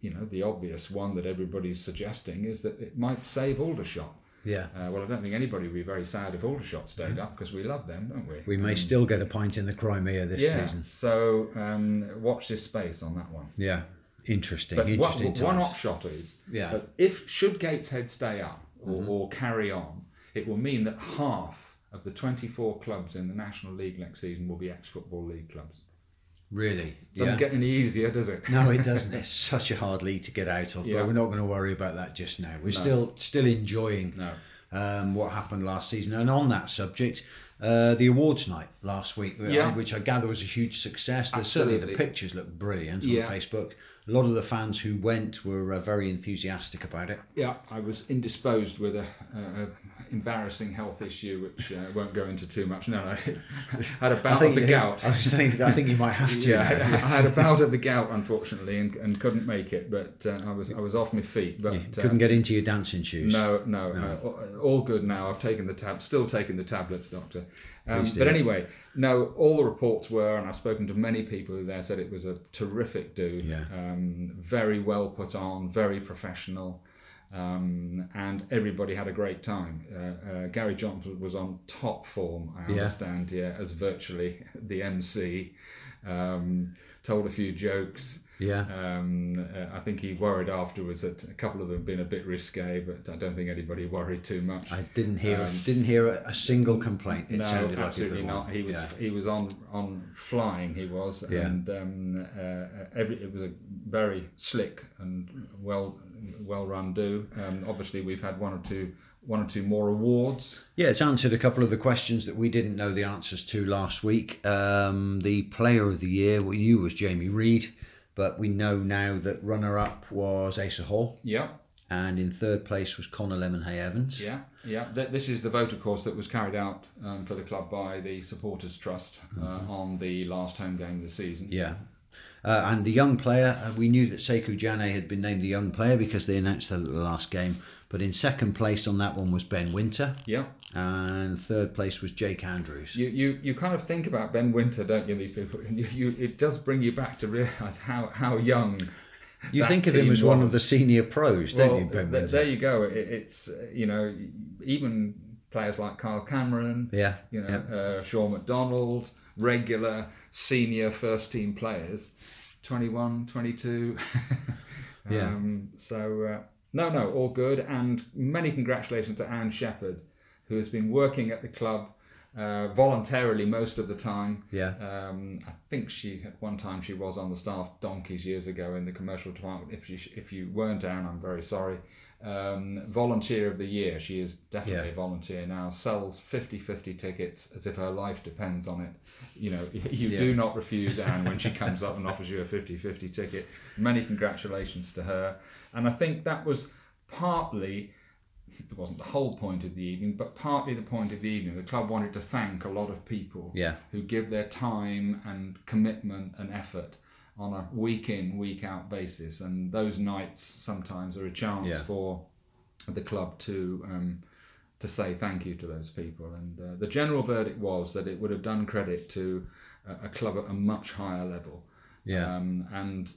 you know, the obvious one that everybody's suggesting is that it might save Aldershot. Yeah. Uh, well, I don't think anybody would be very sad if Aldershot stayed up because we love them, don't we? We may still get a pint in the Crimea this yeah. season. So um, watch this space on that one. Yeah. Interesting. But one, Interesting one times. upshot is Yeah. if should Gateshead stay up or, Mm-hmm. or carry on, it will mean that half of the 24 clubs in the National League next season will be ex-football league clubs. Really. Doesn't yeah. get any easier, does it? No, it doesn't. It's such a hard league to get out of. Yeah. But we're not going to worry about that just now. We're still still enjoying No. um, what happened last season. And on that subject, uh, the awards night last week, Yeah. which I gather was a huge success. There's certainly the pictures look brilliant on. Facebook. A lot of the fans who went were uh, very enthusiastic about it. Yeah, I was indisposed with a, a, a embarrassing health issue, which uh, won't go into too much. No, no, I had a bout of the gout. I was thinking. I think you might have to. yeah, I. I had a bout of the gout, unfortunately, and, and couldn't make it. But uh, I was I was off my feet. But You uh, couldn't get into your dancing shoes. No, no, uh, all- all good now. I've taken the tab, still taking the tablets, doctor. Um, but anyway, no, all the reports were, and I've spoken to many people who there said it was a terrific do. Yeah. Um, very well put on, very professional, um, and everybody had a great time. Uh, uh, Gary Johnson was on top form, I Yeah. understand, yeah, as virtually the MC. Um, told a few jokes. Yeah. Um, uh, I think he worried afterwards that a couple of them had been a bit risque, but I don't think anybody worried too much. I didn't hear didn't hear a, a single complaint. It Um, no, sounded like a absolutely good not. one. He was Yeah. he was on on flying. He was, Yeah. and um, uh, every it was a very slick and well well run do. Um, obviously, we've had one or two one or two more awards. Yeah, it's answered a couple of the questions that we didn't know the answers to last week. Um, the player of the year we knew was Jamie Reid, but we know now that runner up was Asa Hall. Yeah, and in third place was Connor Lemonheigh-Evans. Yeah, yeah. Th- this is the vote, of course that was carried out um, for the club by the Supporters Trust uh, on the last home game of the season. Yeah. Uh, and the young player, uh, we knew that Saikou Janneh had been named the young player because they announced that at the last game. But in second place on that one was Ben Wynter, Yeah. and third place was Jake Andrews. You, you, you kind of think about Ben Wynter, don't you? These people, you, you, it does bring you back to realise how, how young. You think of him as one of the senior pros, don't Well, you, Ben Wynter? there you go. It, it's uh, you know even players like Kyle Cameron, Yeah, you know uh, Sean McDonald, regular senior first team players, 21, 22. Yeah. um, so uh, no, no, all good, and many congratulations to Anne Shepherd, who has been working at the club. Uh, voluntarily most of the time. Yeah. Um, I think she at one time she was on the staff donkeys years ago in the commercial department. If you if you weren't down, I'm very sorry. Um, volunteer of the year, she is definitely Yeah. a volunteer now. Sells 50-50 tickets as if her life depends on it. You know, you Yeah. do not refuse Anne when she comes up and offers you a 50-50 ticket. Many congratulations to her. And I think that was partly it wasn't the whole point of the evening, but partly the point of the evening. The club wanted to thank a lot of people Yeah. who give their time and commitment and effort on a week in, week out basis. And those nights sometimes are a chance Yeah. for the club to um, to say thank you to those people. And uh, the general verdict was that it would have done credit to a, a club at a much higher level. Yeah. Um, and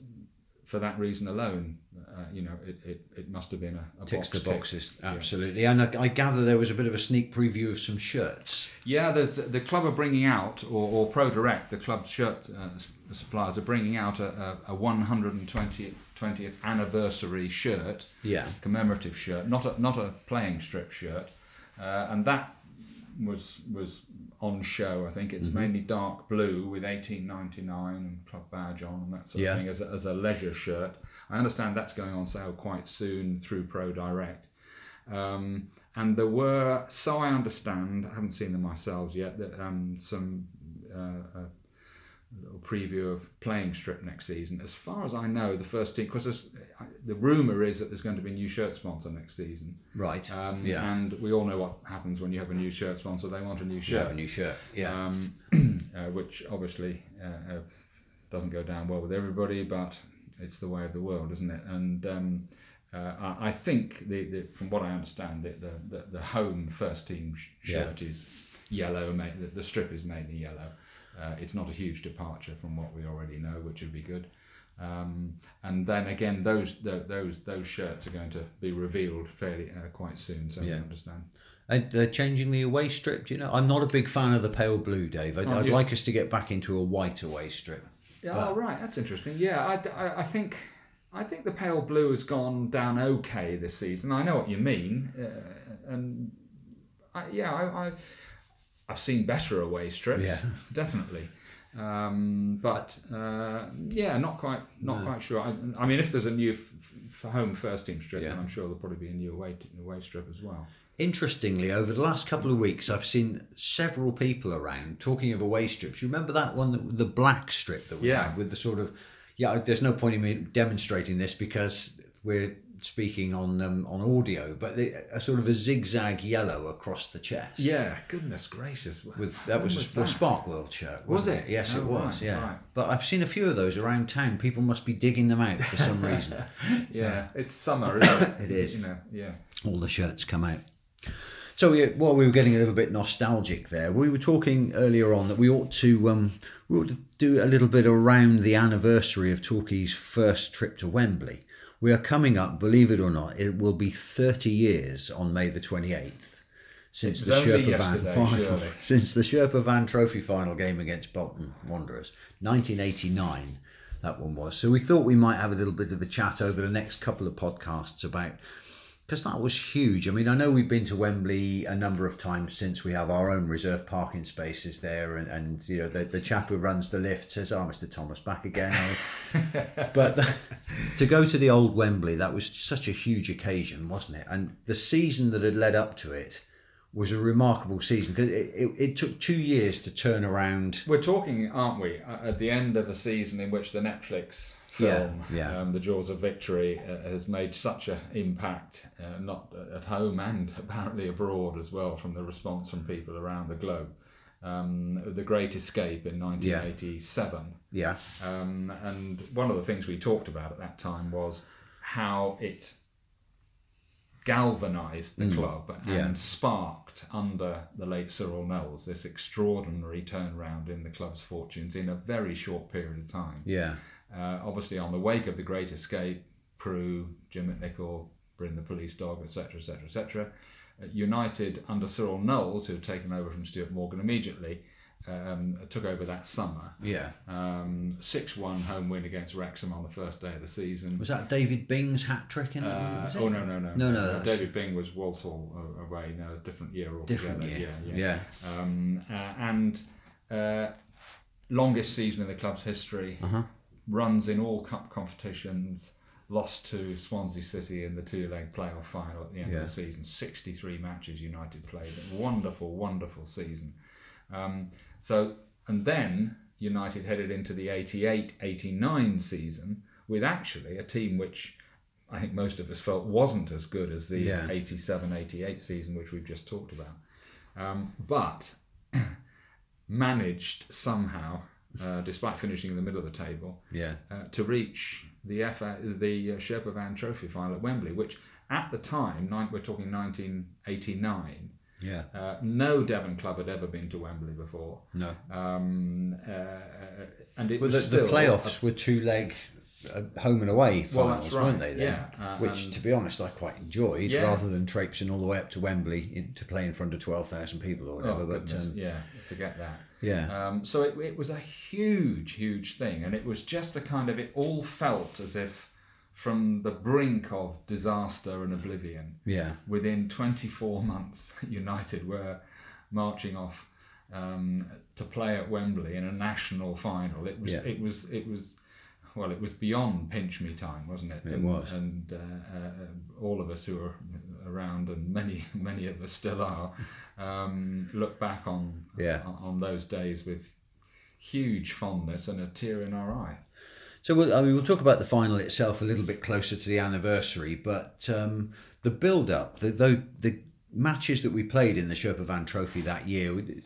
for that reason alone, uh, you know, it, it, it must have been a, a Ticks box the tick. boxes, absolutely. And I, I gather there was a bit of a sneak preview of some shirts. Yeah, there's the club are bringing out, or, or Pro Direct, the club's shirt uh, suppliers are bringing out a, a, a 120th 20th anniversary shirt, Yeah. commemorative shirt, not a not a playing strip shirt, uh, and that was was on show. I think Mm-hmm. it's mainly dark blue with 1899 and club badge on and that sort Yeah. of thing as a, as a leisure shirt. I understand that's going on sale quite soon through Pro Direct. Um, and there were, so I understand, I haven't seen them myself yet, that um, some uh, a little preview of playing strip next season. As far as I know, the first team, because the rumour is that there's going to be a new shirt sponsor next season. Right. Um, yeah. And we all know what happens when you have a new shirt sponsor. They want a new You have shirt, a new shirt. Yeah. um, uh, which obviously uh, uh, doesn't go down well with everybody, but it's the way of the world, isn't it? And um, uh, I, think, the, the, from what I understand, the, the, the, the home first team sh- Yeah. shirt is yellow. The, the strip is mainly yellow. Uh, it's not a huge departure from what we already know, which would be good. Um, and then again, those tho- those those shirts are going to be revealed fairly uh, quite soon. So Yeah. I understand. And they're changing the away strip. Do you know? I'm not a big fan of the pale blue, Dave. I'd, Oh, I'd like us to get back into a white away strip. Yeah, But- oh, right, that's interesting. Yeah, I, I, I think I think the pale blue has gone down okay this season. I know what you mean, uh, and I, yeah, I, I I've seen better away strips. Yeah. definitely. Um, but uh, yeah, not quite, not quite sure. I, I mean, if there's a new f- f- home first team strip, Yeah. then I'm sure there'll probably be a new away away strip as well. Interestingly, over the last couple of weeks, I've seen several people around talking of away strips. You remember that one, the, the black strip that we Yeah. had with the sort of yeah. There's no point in me demonstrating this because we're speaking on um, on audio, but the, a sort of a zigzag yellow across the chest. Yeah, goodness gracious. With that was, When a, that? Spark World shirt, Was wasn't it? Yes, Oh, it was. right, yeah, right. but I've seen a few of those around town. People must be digging them out for some reason. Yeah, it's summer, isn't it? It is. You know, yeah. all the shirts come out. So we, while we were getting a little bit nostalgic there, we were talking earlier on that we ought to um, we ought to do a little bit around the anniversary of Torquay's first trip to Wembley. We are coming up, believe it or not, it will be 30 years on May the 28th since the Sherpa Van final, surely. since the Sherpa Van Trophy final game against Bolton Wanderers, 1989. That one was. So we thought we might have a little bit of a chat over the next couple of podcasts about because that was huge. I mean, I know we've been to Wembley a number of times since we have our own reserve parking spaces there, and, and you know the, the chap who runs the lift says, "Oh, Mr. Thomas, back again." but to go to the old Wembley, that was such a huge occasion, wasn't it? And the season that had led up to it was a remarkable season because it, it, it took two years to turn around. We're talking, aren't we, at the end of a season in which the Netflix film, Yeah, yeah. Um, The Jaws of Victory, uh, has made such an impact, uh, not at home and apparently abroad as well, from the response from people around the globe. Um, the Great Escape in 1987. Yeah. Um, and one of the things we talked about at that time was how it galvanised the club and Mm. yeah. sparked under the late Cyril Knowles this extraordinary turnaround in the club's fortunes in a very short period of time. Yeah. Uh, obviously, on the wake of the Great Escape, Prue, Jim McNichol, Bryn the Police Dog, etc., etc., etc., United under Cyril Knowles, who had taken over from Stuart Morgan immediately, um, took over that summer. Yeah. Um, 6-1 home win against Wrexham on the first day of the season. Was that David Bing's hat trick in? Uh, oh no no no No, no, Uh, David Bing was Walsall uh, away. No, a different year altogether. Different year. Yeah, yeah. Yeah. Um, uh, and uh, longest season in the club's history. Uh-huh. Runs in all cup competitions. Lost to Swansea City in the two-leg playoff final at the end Yeah. of the season. Sixty-three matches United played. A wonderful, wonderful season. Um, so and then United headed into the 88-89 season with actually a team which I think most of us felt wasn't as good as the Yeah. 87-88 season which we've just talked about. Um, but managed somehow, uh, despite finishing in the middle of the table, Yeah. uh, to reach the FA, the uh, Sherpa Van Trophy final at Wembley, which at the time, nine, we're talking 1989, Yeah. uh, no Devon club had ever been to Wembley before. No. Um, uh, and it Well, was the, the still playoffs were two leg home and away finals, that's right. weren't they? Then? Yeah, uh, Which, to be honest, I quite enjoyed, Yeah. rather than traipsing all the way up to Wembley in, to play in front of twelve thousand people or whatever. Oh, but um, yeah, forget that. yeah, Um, so it, it was a huge, huge thing, and it was just a kind of it all felt as if from the brink of disaster and oblivion, yeah, within 24 months, United were marching off um, to play at Wembley in a national final. It was, Yeah. it was, it was. Well, it was beyond pinch me time, wasn't it? It and, was. and uh, uh, all of us who are around, and many, many of us still are, um, look back on Yeah. on, on those days with huge fondness and a tear in our eye. So we'll, I mean, we'll talk about the final itself a little bit closer to the anniversary, but um, the build-up, the, the the matches that we played in the Sherpa Van Trophy that year, we-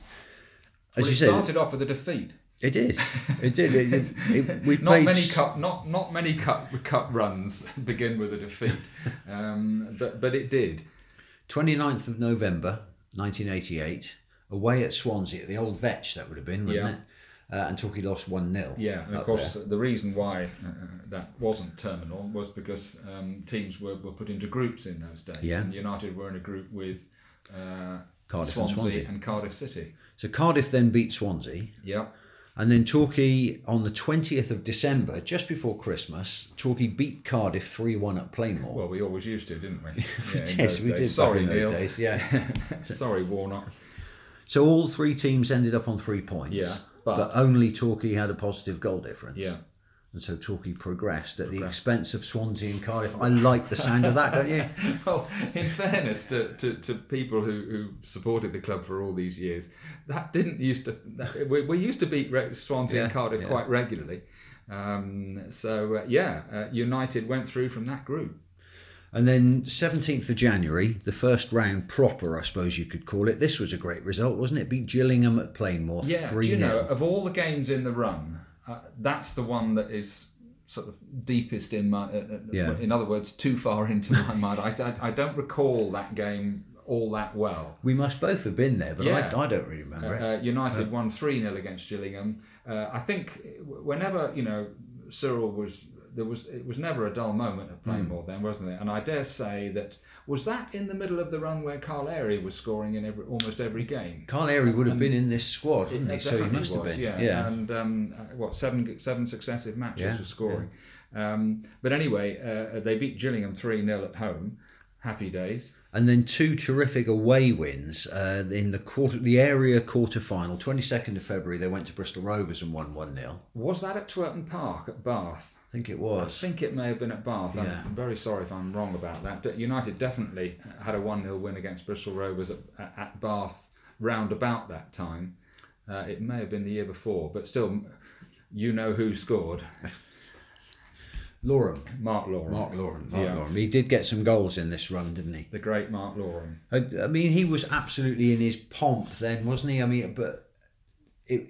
as Well, you it said, started off with a defeat. it did, it did. It, it, it- we not many s- cup not not many cup cup runs begin with a defeat um, but but it did 29th of November 1988, away at Swansea, at the old Vetch, that would have been, wouldn't Yeah. it? Uh, and Torquay lost 1 0. yeah and of course the reason why uh, uh, that wasn't terminal was because um, teams were, were put into groups in those days Yeah. and United were in a group with uh, Cardiff and Swansea, Swansea. and Cardiff City So Cardiff then beat Swansea. yeah And then Torquay on the 20th of December, just before Christmas, Torquay beat Cardiff 3 1 at Plainmoor. well we always used to didn't we yeah, yes, we days. did sorry back in those Neil days, yeah. sorry Warnock so all three teams ended up on three points. Yeah, But, but- only Torquay had a positive goal difference. yeah And so Torquay progressed at the expense of Swansea and Cardiff. I like the sound of that, don't you? well, in fairness to, to, to people who, who supported the club for all these years, that didn't used to. We, we used to beat Re- Swansea and Cardiff yeah. quite regularly. Um, so uh, yeah, uh, United went through from that group. And then 17th of January, the first round proper, I suppose you could call it. This was a great result, wasn't it? Beat Gillingham at Plainmoor Yeah, 3 do you know of all the games in the run, uh, that's the one that is sort of deepest in my. Uh, uh, Yeah. In other words, too far into my mind. I, I, I don't recall that game all that well. We must both have been there, but Yeah. I, I don't really remember it. Uh, United won 3 0 against Gillingham. Uh, I think whenever, you know, Cyril was. There was it was never a dull moment at Hmm. Plainmoor then, wasn't it? And I dare say that was that in the middle of the run where Carl Airey was scoring in every, almost every game. Carl Airey would have been in this squad, wouldn't he? So he must have been. Yeah, Yeah. and um, uh, what seven seven successive matches Yeah, for scoring. Um, but anyway, uh, they beat Gillingham three 0 at home. Happy days. And then two terrific away wins uh, in the quarter, the area quarter final. Twenty second of February, they went to Bristol Rovers and won one 0 Was that at Twerton Park at Bath? I think it was. I think it may have been at Bath. I'm- Yeah. I'm very sorry if I'm wrong about that. But United definitely had a 1 0 win against Bristol Rovers at, at, at Bath round about that time. Uh, it may have been the year before, but still, you know who scored. Loram. Mark Loram. Mark Loram. Mark Yeah. Loram. He did get some goals in this run, didn't he? The great Mark Loram. I, I mean, he was absolutely in his pomp then, wasn't he? I mean, but it,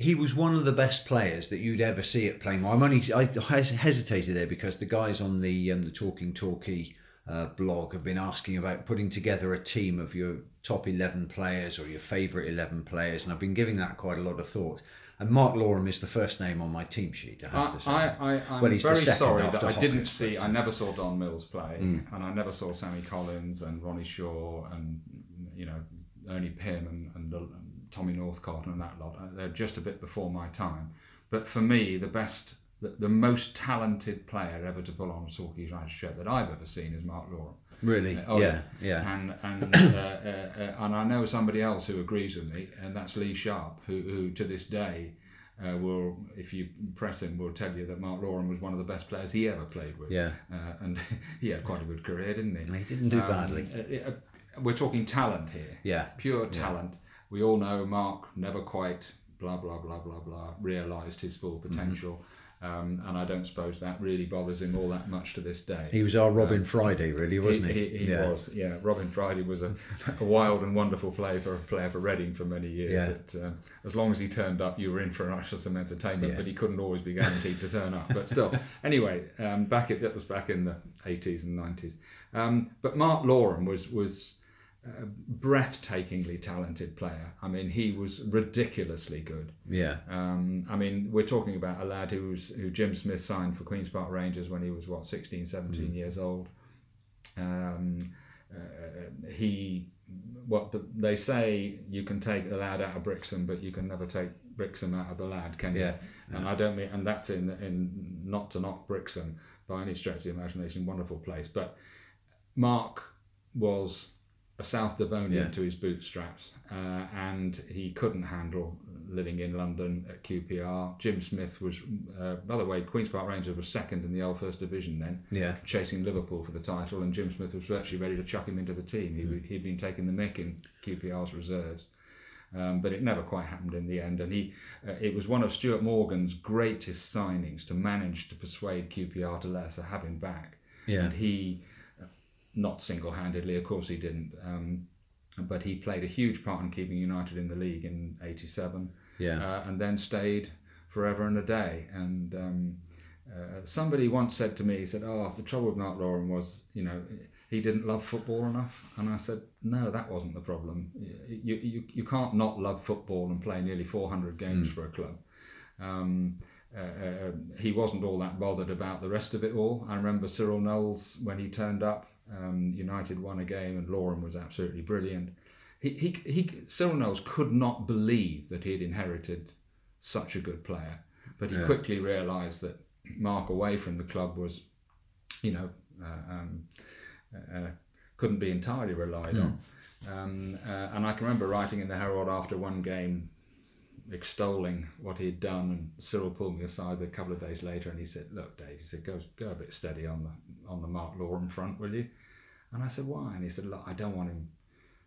he was one of the best players that you'd ever see at Plainmoor. I'm only I hesitated there because the guys on the um, the Talking Talkie uh, blog have been asking about putting together a team of your top eleven players or your favourite eleven players, and I've been giving that quite a lot of thought. And Mark Loram is the first name on my team sheet. I have I, to say. I, I'm Well, he's the very second sorry after that I didn't see. but- I never saw Don Mills play, and I never saw Sammy Collins and Ronnie Shaw and you know Ernie Pym and, and, and Tommy Northcott and that lot. Uh, They're just a bit before my time. But for me, the best, the, the most talented player ever to pull on a Torquay United shirt that I've ever seen is Mark Loram. really, Oh, yeah, yeah. And and uh, uh, uh, and I know somebody else who agrees with me, and that's Lee Sharpe, who, who to this day uh, will, if you press him, will tell you that Mark Loram was one of the best players he ever played with. Yeah. Uh, and he had quite a good career, didn't he? He didn't do Um, badly. uh, uh, we're talking talent here. Yeah. Pure talent. We all know Mark never quite blah blah blah blah blah realised his full Mm-hmm. potential. Um, and I don't suppose that really bothers him all that much to this day. He was our Robin Friday, really, wasn't he? He, he yeah. was, yeah. Robin Friday was a, a wild and wonderful play for player for Reading for many years. Yeah. That, um, as long as he turned up, you were in for an some entertainment, Yeah. but he couldn't always be guaranteed to turn up. But still, anyway, um, back at, that was back in the eighties and nineties. Um, but Mark Loram was was a breathtakingly talented player. I mean, he was ridiculously good. Yeah. Um, I mean, we're talking about a lad who was who Jim Smith signed for Queens Park Rangers when he was what 16, 17 years old. Um, uh, he, what the, they say, you can take the lad out of Brixham, but you can never take Brixham out of the lad, can you? Yeah, And I don't mean, and that's in in not to knock Brixham by any stretch of the imagination, wonderful place, but Mark was a South Devonian Yeah. to his bootstraps, uh, and he couldn't handle living in London at QPR. Jim Smith was, uh, by the way, Queens Park Rangers was second in the old First Division then, Yeah. chasing Liverpool for the title, and Jim Smith was virtually ready to chuck him into the team. He, He'd been taking the mick in QPR's reserves. Um, but it never quite happened in the end, and he uh, it was one of Stuart Morgan's greatest signings to manage to persuade QPR to let us have him back. Yeah. And he, not single handedly, of course he didn't, um, but he played a huge part in keeping United in the league in '87, Yeah. uh, and then stayed forever and a day. And um, uh, somebody once said to me, he said, "Oh, the trouble with Mark Loram was, you know, he didn't love football enough." And I said, "No, that wasn't the problem. You you, you can't not love football and play nearly 400 games for a club." Um, uh, uh, he wasn't all that bothered about the rest of it all. I remember Cyril Knowles when he turned up. Um, United won a game, and Loram was absolutely brilliant. He, he, he, Cyril Knowles could not believe that he had inherited such a good player, but he Yeah. quickly realised that Mark away from the club was, you know, uh, um, uh, couldn't be entirely relied on. Um, uh, and I can remember writing in the Herald after one game, extolling what he had done, and Cyril pulled me aside a couple of days later, and he said, "Look, Dave," he said, "go go a bit steady on the on the Mark Loram front, will you?" And I said, "Why?" And he said, "Look, I don't want him."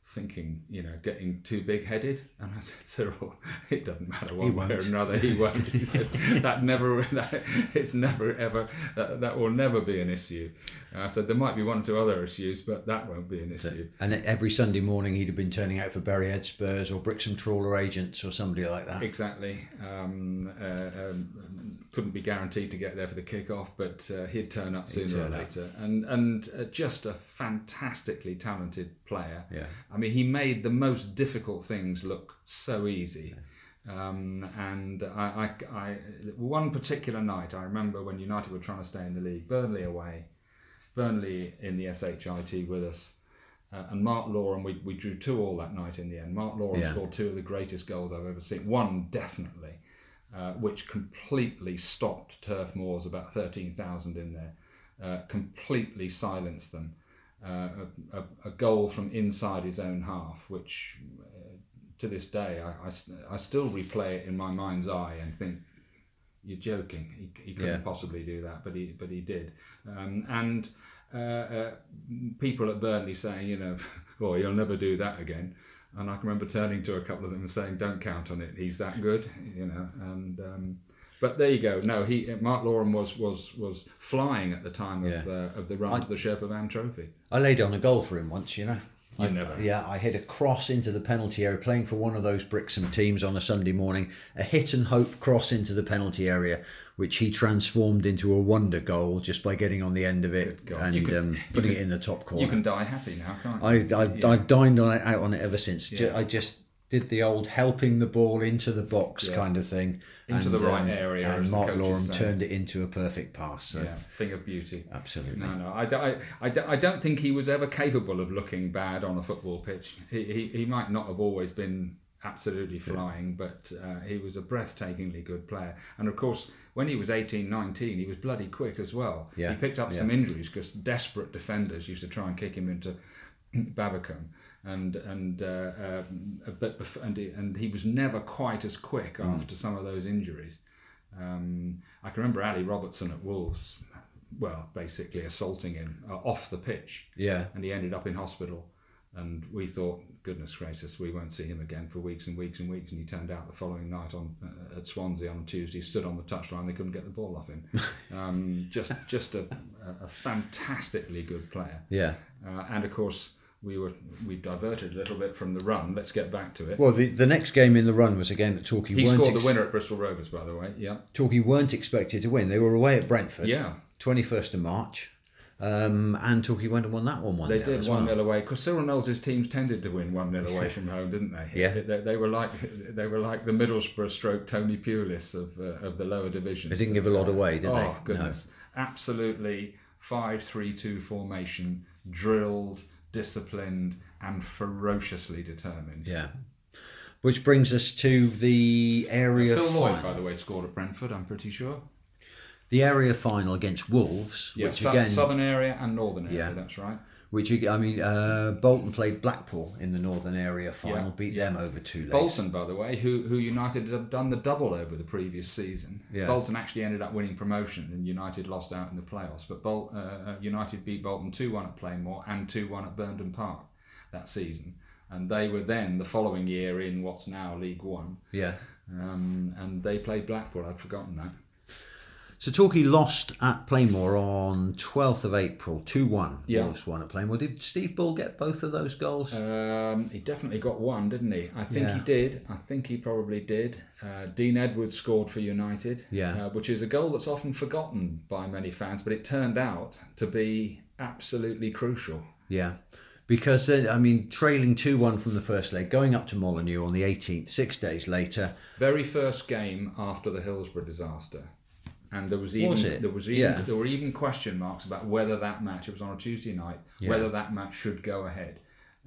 Thinking, you know, getting too big-headed, and I said, "Cyril, it doesn't matter one way or another. He won't." He said, "That never, that, it's never ever, that, that will never be an issue." Said, "There might be one or two other issues, but that won't be an issue." And every Sunday morning he'd have been turning out for Berry Head Spurs or Brixham Trawler Agents or somebody like that. Exactly. Um, uh, um, couldn't be guaranteed to get there for the kick-off, but uh, he'd turn up sooner or turn up. later. And and uh, just a fantastically talented player. Yeah. I mean, he made the most difficult things look so easy. Um, and I, I, I, one particular night, I remember when United were trying to stay in the league, Burnley away, Burnley in the SHIT with us. Uh, and Mark Loram, we, we drew two all that night in the end. Mark Loram Yeah. scored two of the greatest goals I've ever seen. One definitely, uh, which completely stopped Turf Moors, about 13,000 in there, uh, completely silenced them. Uh, a, a, a goal from inside his own half, which uh, to this day I, I, I still replay it in my mind's eye and think, you're joking. He, he couldn't Yeah. possibly do that, but he but he did. Um, and uh, uh, people at Burnley saying, you know, oh, he'll never do that again. And I can remember turning to a couple of them and saying, don't count on it. He's that good, you know. And um, But there you go. No, he Mark Loram was was was flying at the time of Yeah. uh, of the run to the Sherpa Van Trophy. I laid on a goal for him once, you know. You I, never. Yeah, I hit a cross into the penalty area, playing for one of those Brixham teams on a Sunday morning. A hit and hope cross into the penalty area, which he transformed into a wonder goal just by getting on the end of it and can- um, putting it in the top corner. You can die happy now, can't you? I, I, Yeah. I've dined on it, out on it ever since. Yeah. I just did the old helping the ball into the box Yeah. kind of thing. Into the right area, And Mark Loram turned it into a perfect pass. So yeah, thing of beauty. absolutely. No, no, I, I, I, I don't think he was ever capable of looking bad on a football pitch. He, he, he might not have always been absolutely flying, but uh, he was a breathtakingly good player. And of course, when he was 18, 19, he was bloody quick as well. Yeah, He picked up yeah. some injuries because desperate defenders used to try and kick him into Babbacombe. And and uh, um, but bef- and he, and he was never quite as quick Mm. after some of those injuries. Um, I can remember Ally Robertson at Wolves, well, basically assaulting him uh, off the pitch, Yeah. and he ended up in hospital. And we thought, goodness gracious, we won't see him again for weeks and weeks and weeks. And he turned out the following night on uh, at Swansea on Tuesday, stood on the touchline, they couldn't get the ball off him. um, just just a, a a fantastically good player. Yeah. Uh, and of course, we were we diverted a little bit from the run. Let's get back to it. Well, the, the next game in the run was a game that Torquay he weren't scored ex- the winner at Bristol Rovers, by the way. Yeah, Torquay weren't expected to win. They were away at Brentford. yeah. 21st of March. Um, and Torquay went and won that one 1 They did one well. nil away because Cyril Knowles' teams tended to win one 0 away from home, didn't they? Yeah. They, they were like they were like the Middlesbrough stroke Tony Pulis of uh, of the lower division. They didn't give a lot away, did oh, they? No. goodness, absolutely five three two formation, drilled, disciplined, and ferociously determined. Yeah. Which brings us to the area Phil Lloyd, by the way, scored at Brentford. I'm pretty sure. The area final against Wolves, Yeah, which sou- again, southern area and northern area. Yeah. That's right. Which I mean, uh, Bolton played Blackpool in the northern area final, Yeah, beat yeah. them over two legs. Bolton, by the way, who who United had done the double over the previous season. Yeah. Bolton actually ended up winning promotion, and United lost out in the playoffs. But Bol- uh, uh, United beat Bolton two one at Plainmoor and two one at Burnden Park that season, and they were then the following year in what's now League One, Yeah. um, and they played Blackpool. I'd forgotten that. So Torquay lost at Plainmoor on 12th of April, 2 1. Yeah. Wolves won at Plainmoor. Did Steve Bull get both of those goals? Um, he definitely got one, didn't he? I think he did. I think he probably did. Uh, Dean Edwards scored for United, Yeah. uh, which is a goal that's often forgotten by many fans, but it turned out to be absolutely crucial. Yeah. Because, uh, I mean, trailing 2 1 from the first leg, going up to Molineux on the 18th, six days later. Very first game after the Hillsborough disaster. And there was even Was it? there was even Yeah. there were even question marks about whether that match it was on a Tuesday night Yeah. whether that match should go ahead.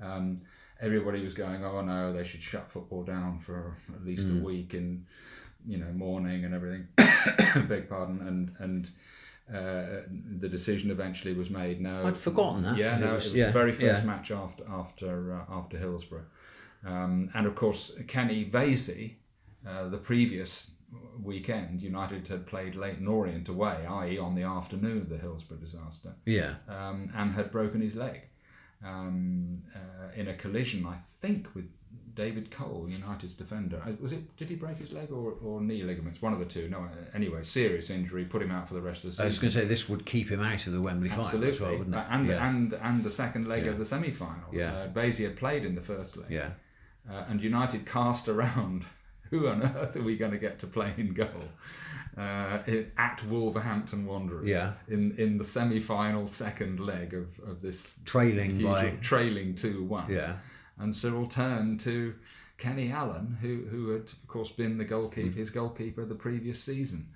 Um, everybody was going, oh no, they should shut football down for at least Mm. a week and you know mourning and everything. Beg pardon. And and uh, the decision eventually was made. No, I'd forgotten that. Yeah, It no, it was- was, yeah, the very first yeah. match after after uh, after Hillsborough, um, and of course Kenny Veysey, uh, the previous weekend, United had played Leyton Orient away, i.e., on the afternoon of the Hillsborough disaster, Yeah. um, and had broken his leg um, uh, in a collision, I think, with David Cole, United's defender. Uh, Was it? Did he break his leg or, or knee ligaments? One of the two. No. uh, Anyway, serious injury, put him out for the rest of the season. I was going to say this would keep him out of the Wembley final Absolutely, as well, wouldn't it? Uh, and yeah. and and the second leg Yeah. of the semi-final. Yeah. uh, Veysey had played in the first leg, yeah. uh, and United cast around. Who on earth are we going to get to play in goal uh, at Wolverhampton Wanderers? Yeah. in in the semi-final second leg of, of this Trailing huge by. trailing two one. Yeah. and Cyril turned to Kenny Allen, who who had of course been the goalkeeper, Mm. his goalkeeper the previous season.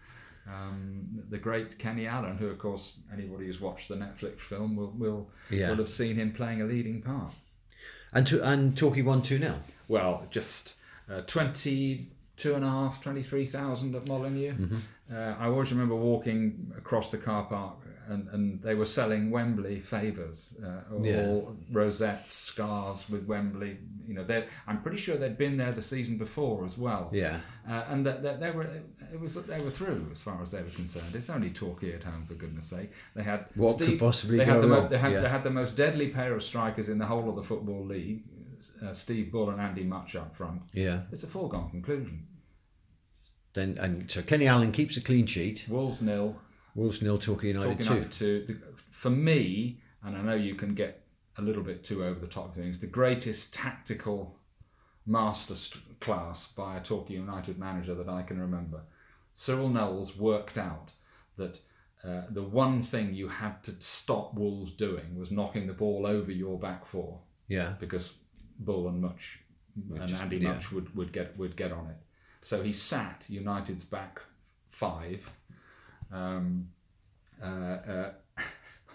Um, the great Kenny Allen, who of course anybody who's watched the Netflix film will will Yeah. will have seen him playing a leading part. And, to, and Torquay won 2 now. Well, just uh, 22 and a half, 23,000 at Molineux. Mm-hmm. Uh, I always remember walking across the car park and, and they were selling Wembley favours, uh, all Yeah. rosettes, scarves with Wembley. You know, I'm pretty sure they'd been there the season before as well. Yeah. Uh, and that, that they were it was they were through as far as they were concerned. It's only Torquay at home for goodness sake. They had What could possibly they go had the wrong? Mo- they, had, Yeah. they had the most deadly pair of strikers in the whole of the football league, uh, Steve Bull and Andy Mutch up front. Yeah. It's a foregone conclusion. Then and so Kenny Allen keeps a clean sheet. Wolves nil, Wolves nil, Torquay United Talking two. United two. The, for me, and I know you can get a little bit too over the top things. The greatest tactical master class by a Torquay United manager that I can remember. Cyril Knowles worked out that uh, the one thing you had to stop Wolves doing was knocking the ball over your back four Yeah, because Bull and Mutch and just- Andy yeah. Mutch would, would get would get on it. So he sat United's back five, um, uh, uh,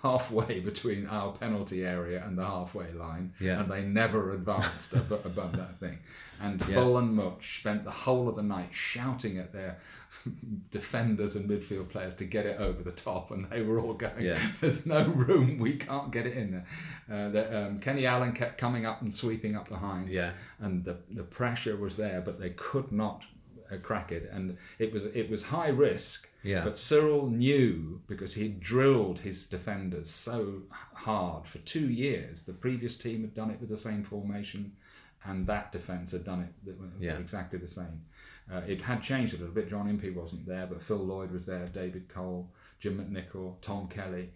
halfway between our penalty area and the halfway line, Yeah. and they never advanced above, above that thing. And Yeah. Bull and Mutch spent the whole of the night shouting at their defenders and midfield players to get it over the top, and they were all going, Yeah. "There's no room, we can't get it in there." Uh, the, um, Kenny Allen kept coming up and sweeping up behind, yeah, and the the pressure was there, but they could not uh, crack it, and it was it was high risk. Yeah. But Cyril knew because he drilled his defenders so hard for two years. The previous team had done it with the same formation, and that defence had done it exactly the same. Uh, it had changed a little bit. John Impey wasn't there, but Phil Lloyd was there, David Cole, Jim McNichol, Tom Kelly,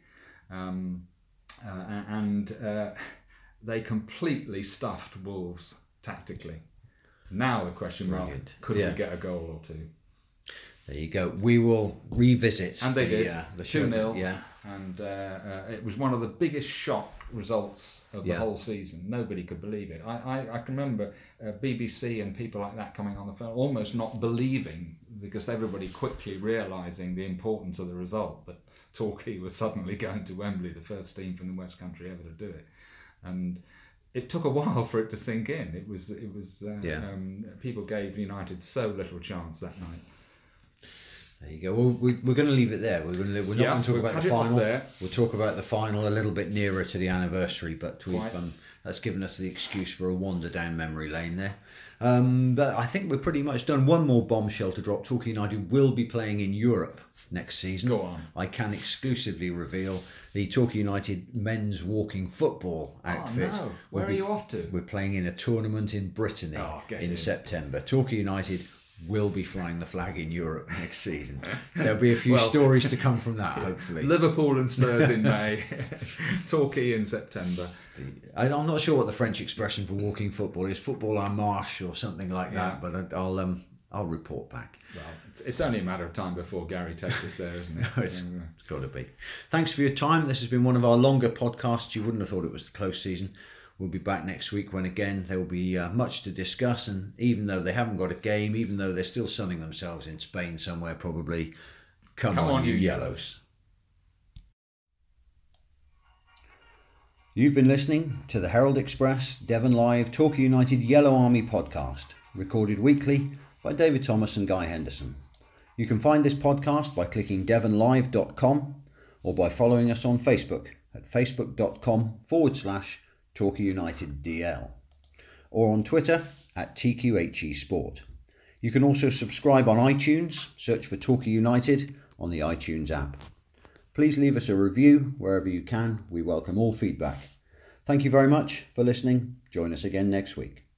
um, uh, and uh, they completely stuffed Wolves tactically. Now the question mark: Could Yeah. we get a goal or two? there you go. We will revisit. And they the, did. Uh, the 2 0. Yeah, And uh, uh, it was one of the biggest shock results of the Yeah. whole season. Nobody could believe it. I, I, I can remember uh, BBC and people like that coming on the phone almost not believing because everybody quickly realising the importance of the result that Torquay was suddenly going to Wembley, the first team from the West Country ever to do it. And it took a while for it to sink in. It was, it was. Uh, Yeah. um, people gave United so little chance that night. There you go. Well, we, we're going to leave it there. We're going to. We're not Yeah, going to talk about the final. We'll talk about the final a little bit nearer to the anniversary, but we've Quite. um, that's given us the excuse for a wander down memory lane there. Um, but I think we're pretty much done. One more bombshell to drop. Torquay United will be playing in Europe next season. Go on. I can exclusively reveal the Torquay United men's walking football outfit. Oh, no. Where are be- you off to? We're playing in a tournament in Brittany Oh, in in. September. Torquay United will be flying the flag in Europe next season. There'll be a few Well- stories to come from that, hopefully. Liverpool and Spurs in May, Torquay in September. I- I'm not sure what the French expression for walking football is, football en marche or something like that. Yeah. But I'll um, I'll report back. Well, it's, it's only a matter of time before Gary takes us there, isn't it? It's- Yeah. It's got to be. Thanks for your time. This has been one of our longer podcasts. You wouldn't have thought it was the close season. We'll be back next week when again there will be uh, much to discuss. And even though they haven't got a game, even though they're still sunning themselves in Spain somewhere, probably, come, Come on, on, you yellows. You've been listening to the Herald Express Devon Live Torquay United Yellow Army podcast, recorded weekly by David Thomas and Guy Henderson. You can find this podcast by clicking devonlive.com or by following us on Facebook at facebook.com forward slash Torquay United DL or on Twitter at TQHE Sport. You can also subscribe on iTunes, search for Torquay United on the iTunes app. Please leave us a review wherever you can. We welcome all feedback. Thank you very much for listening. Join us again next week.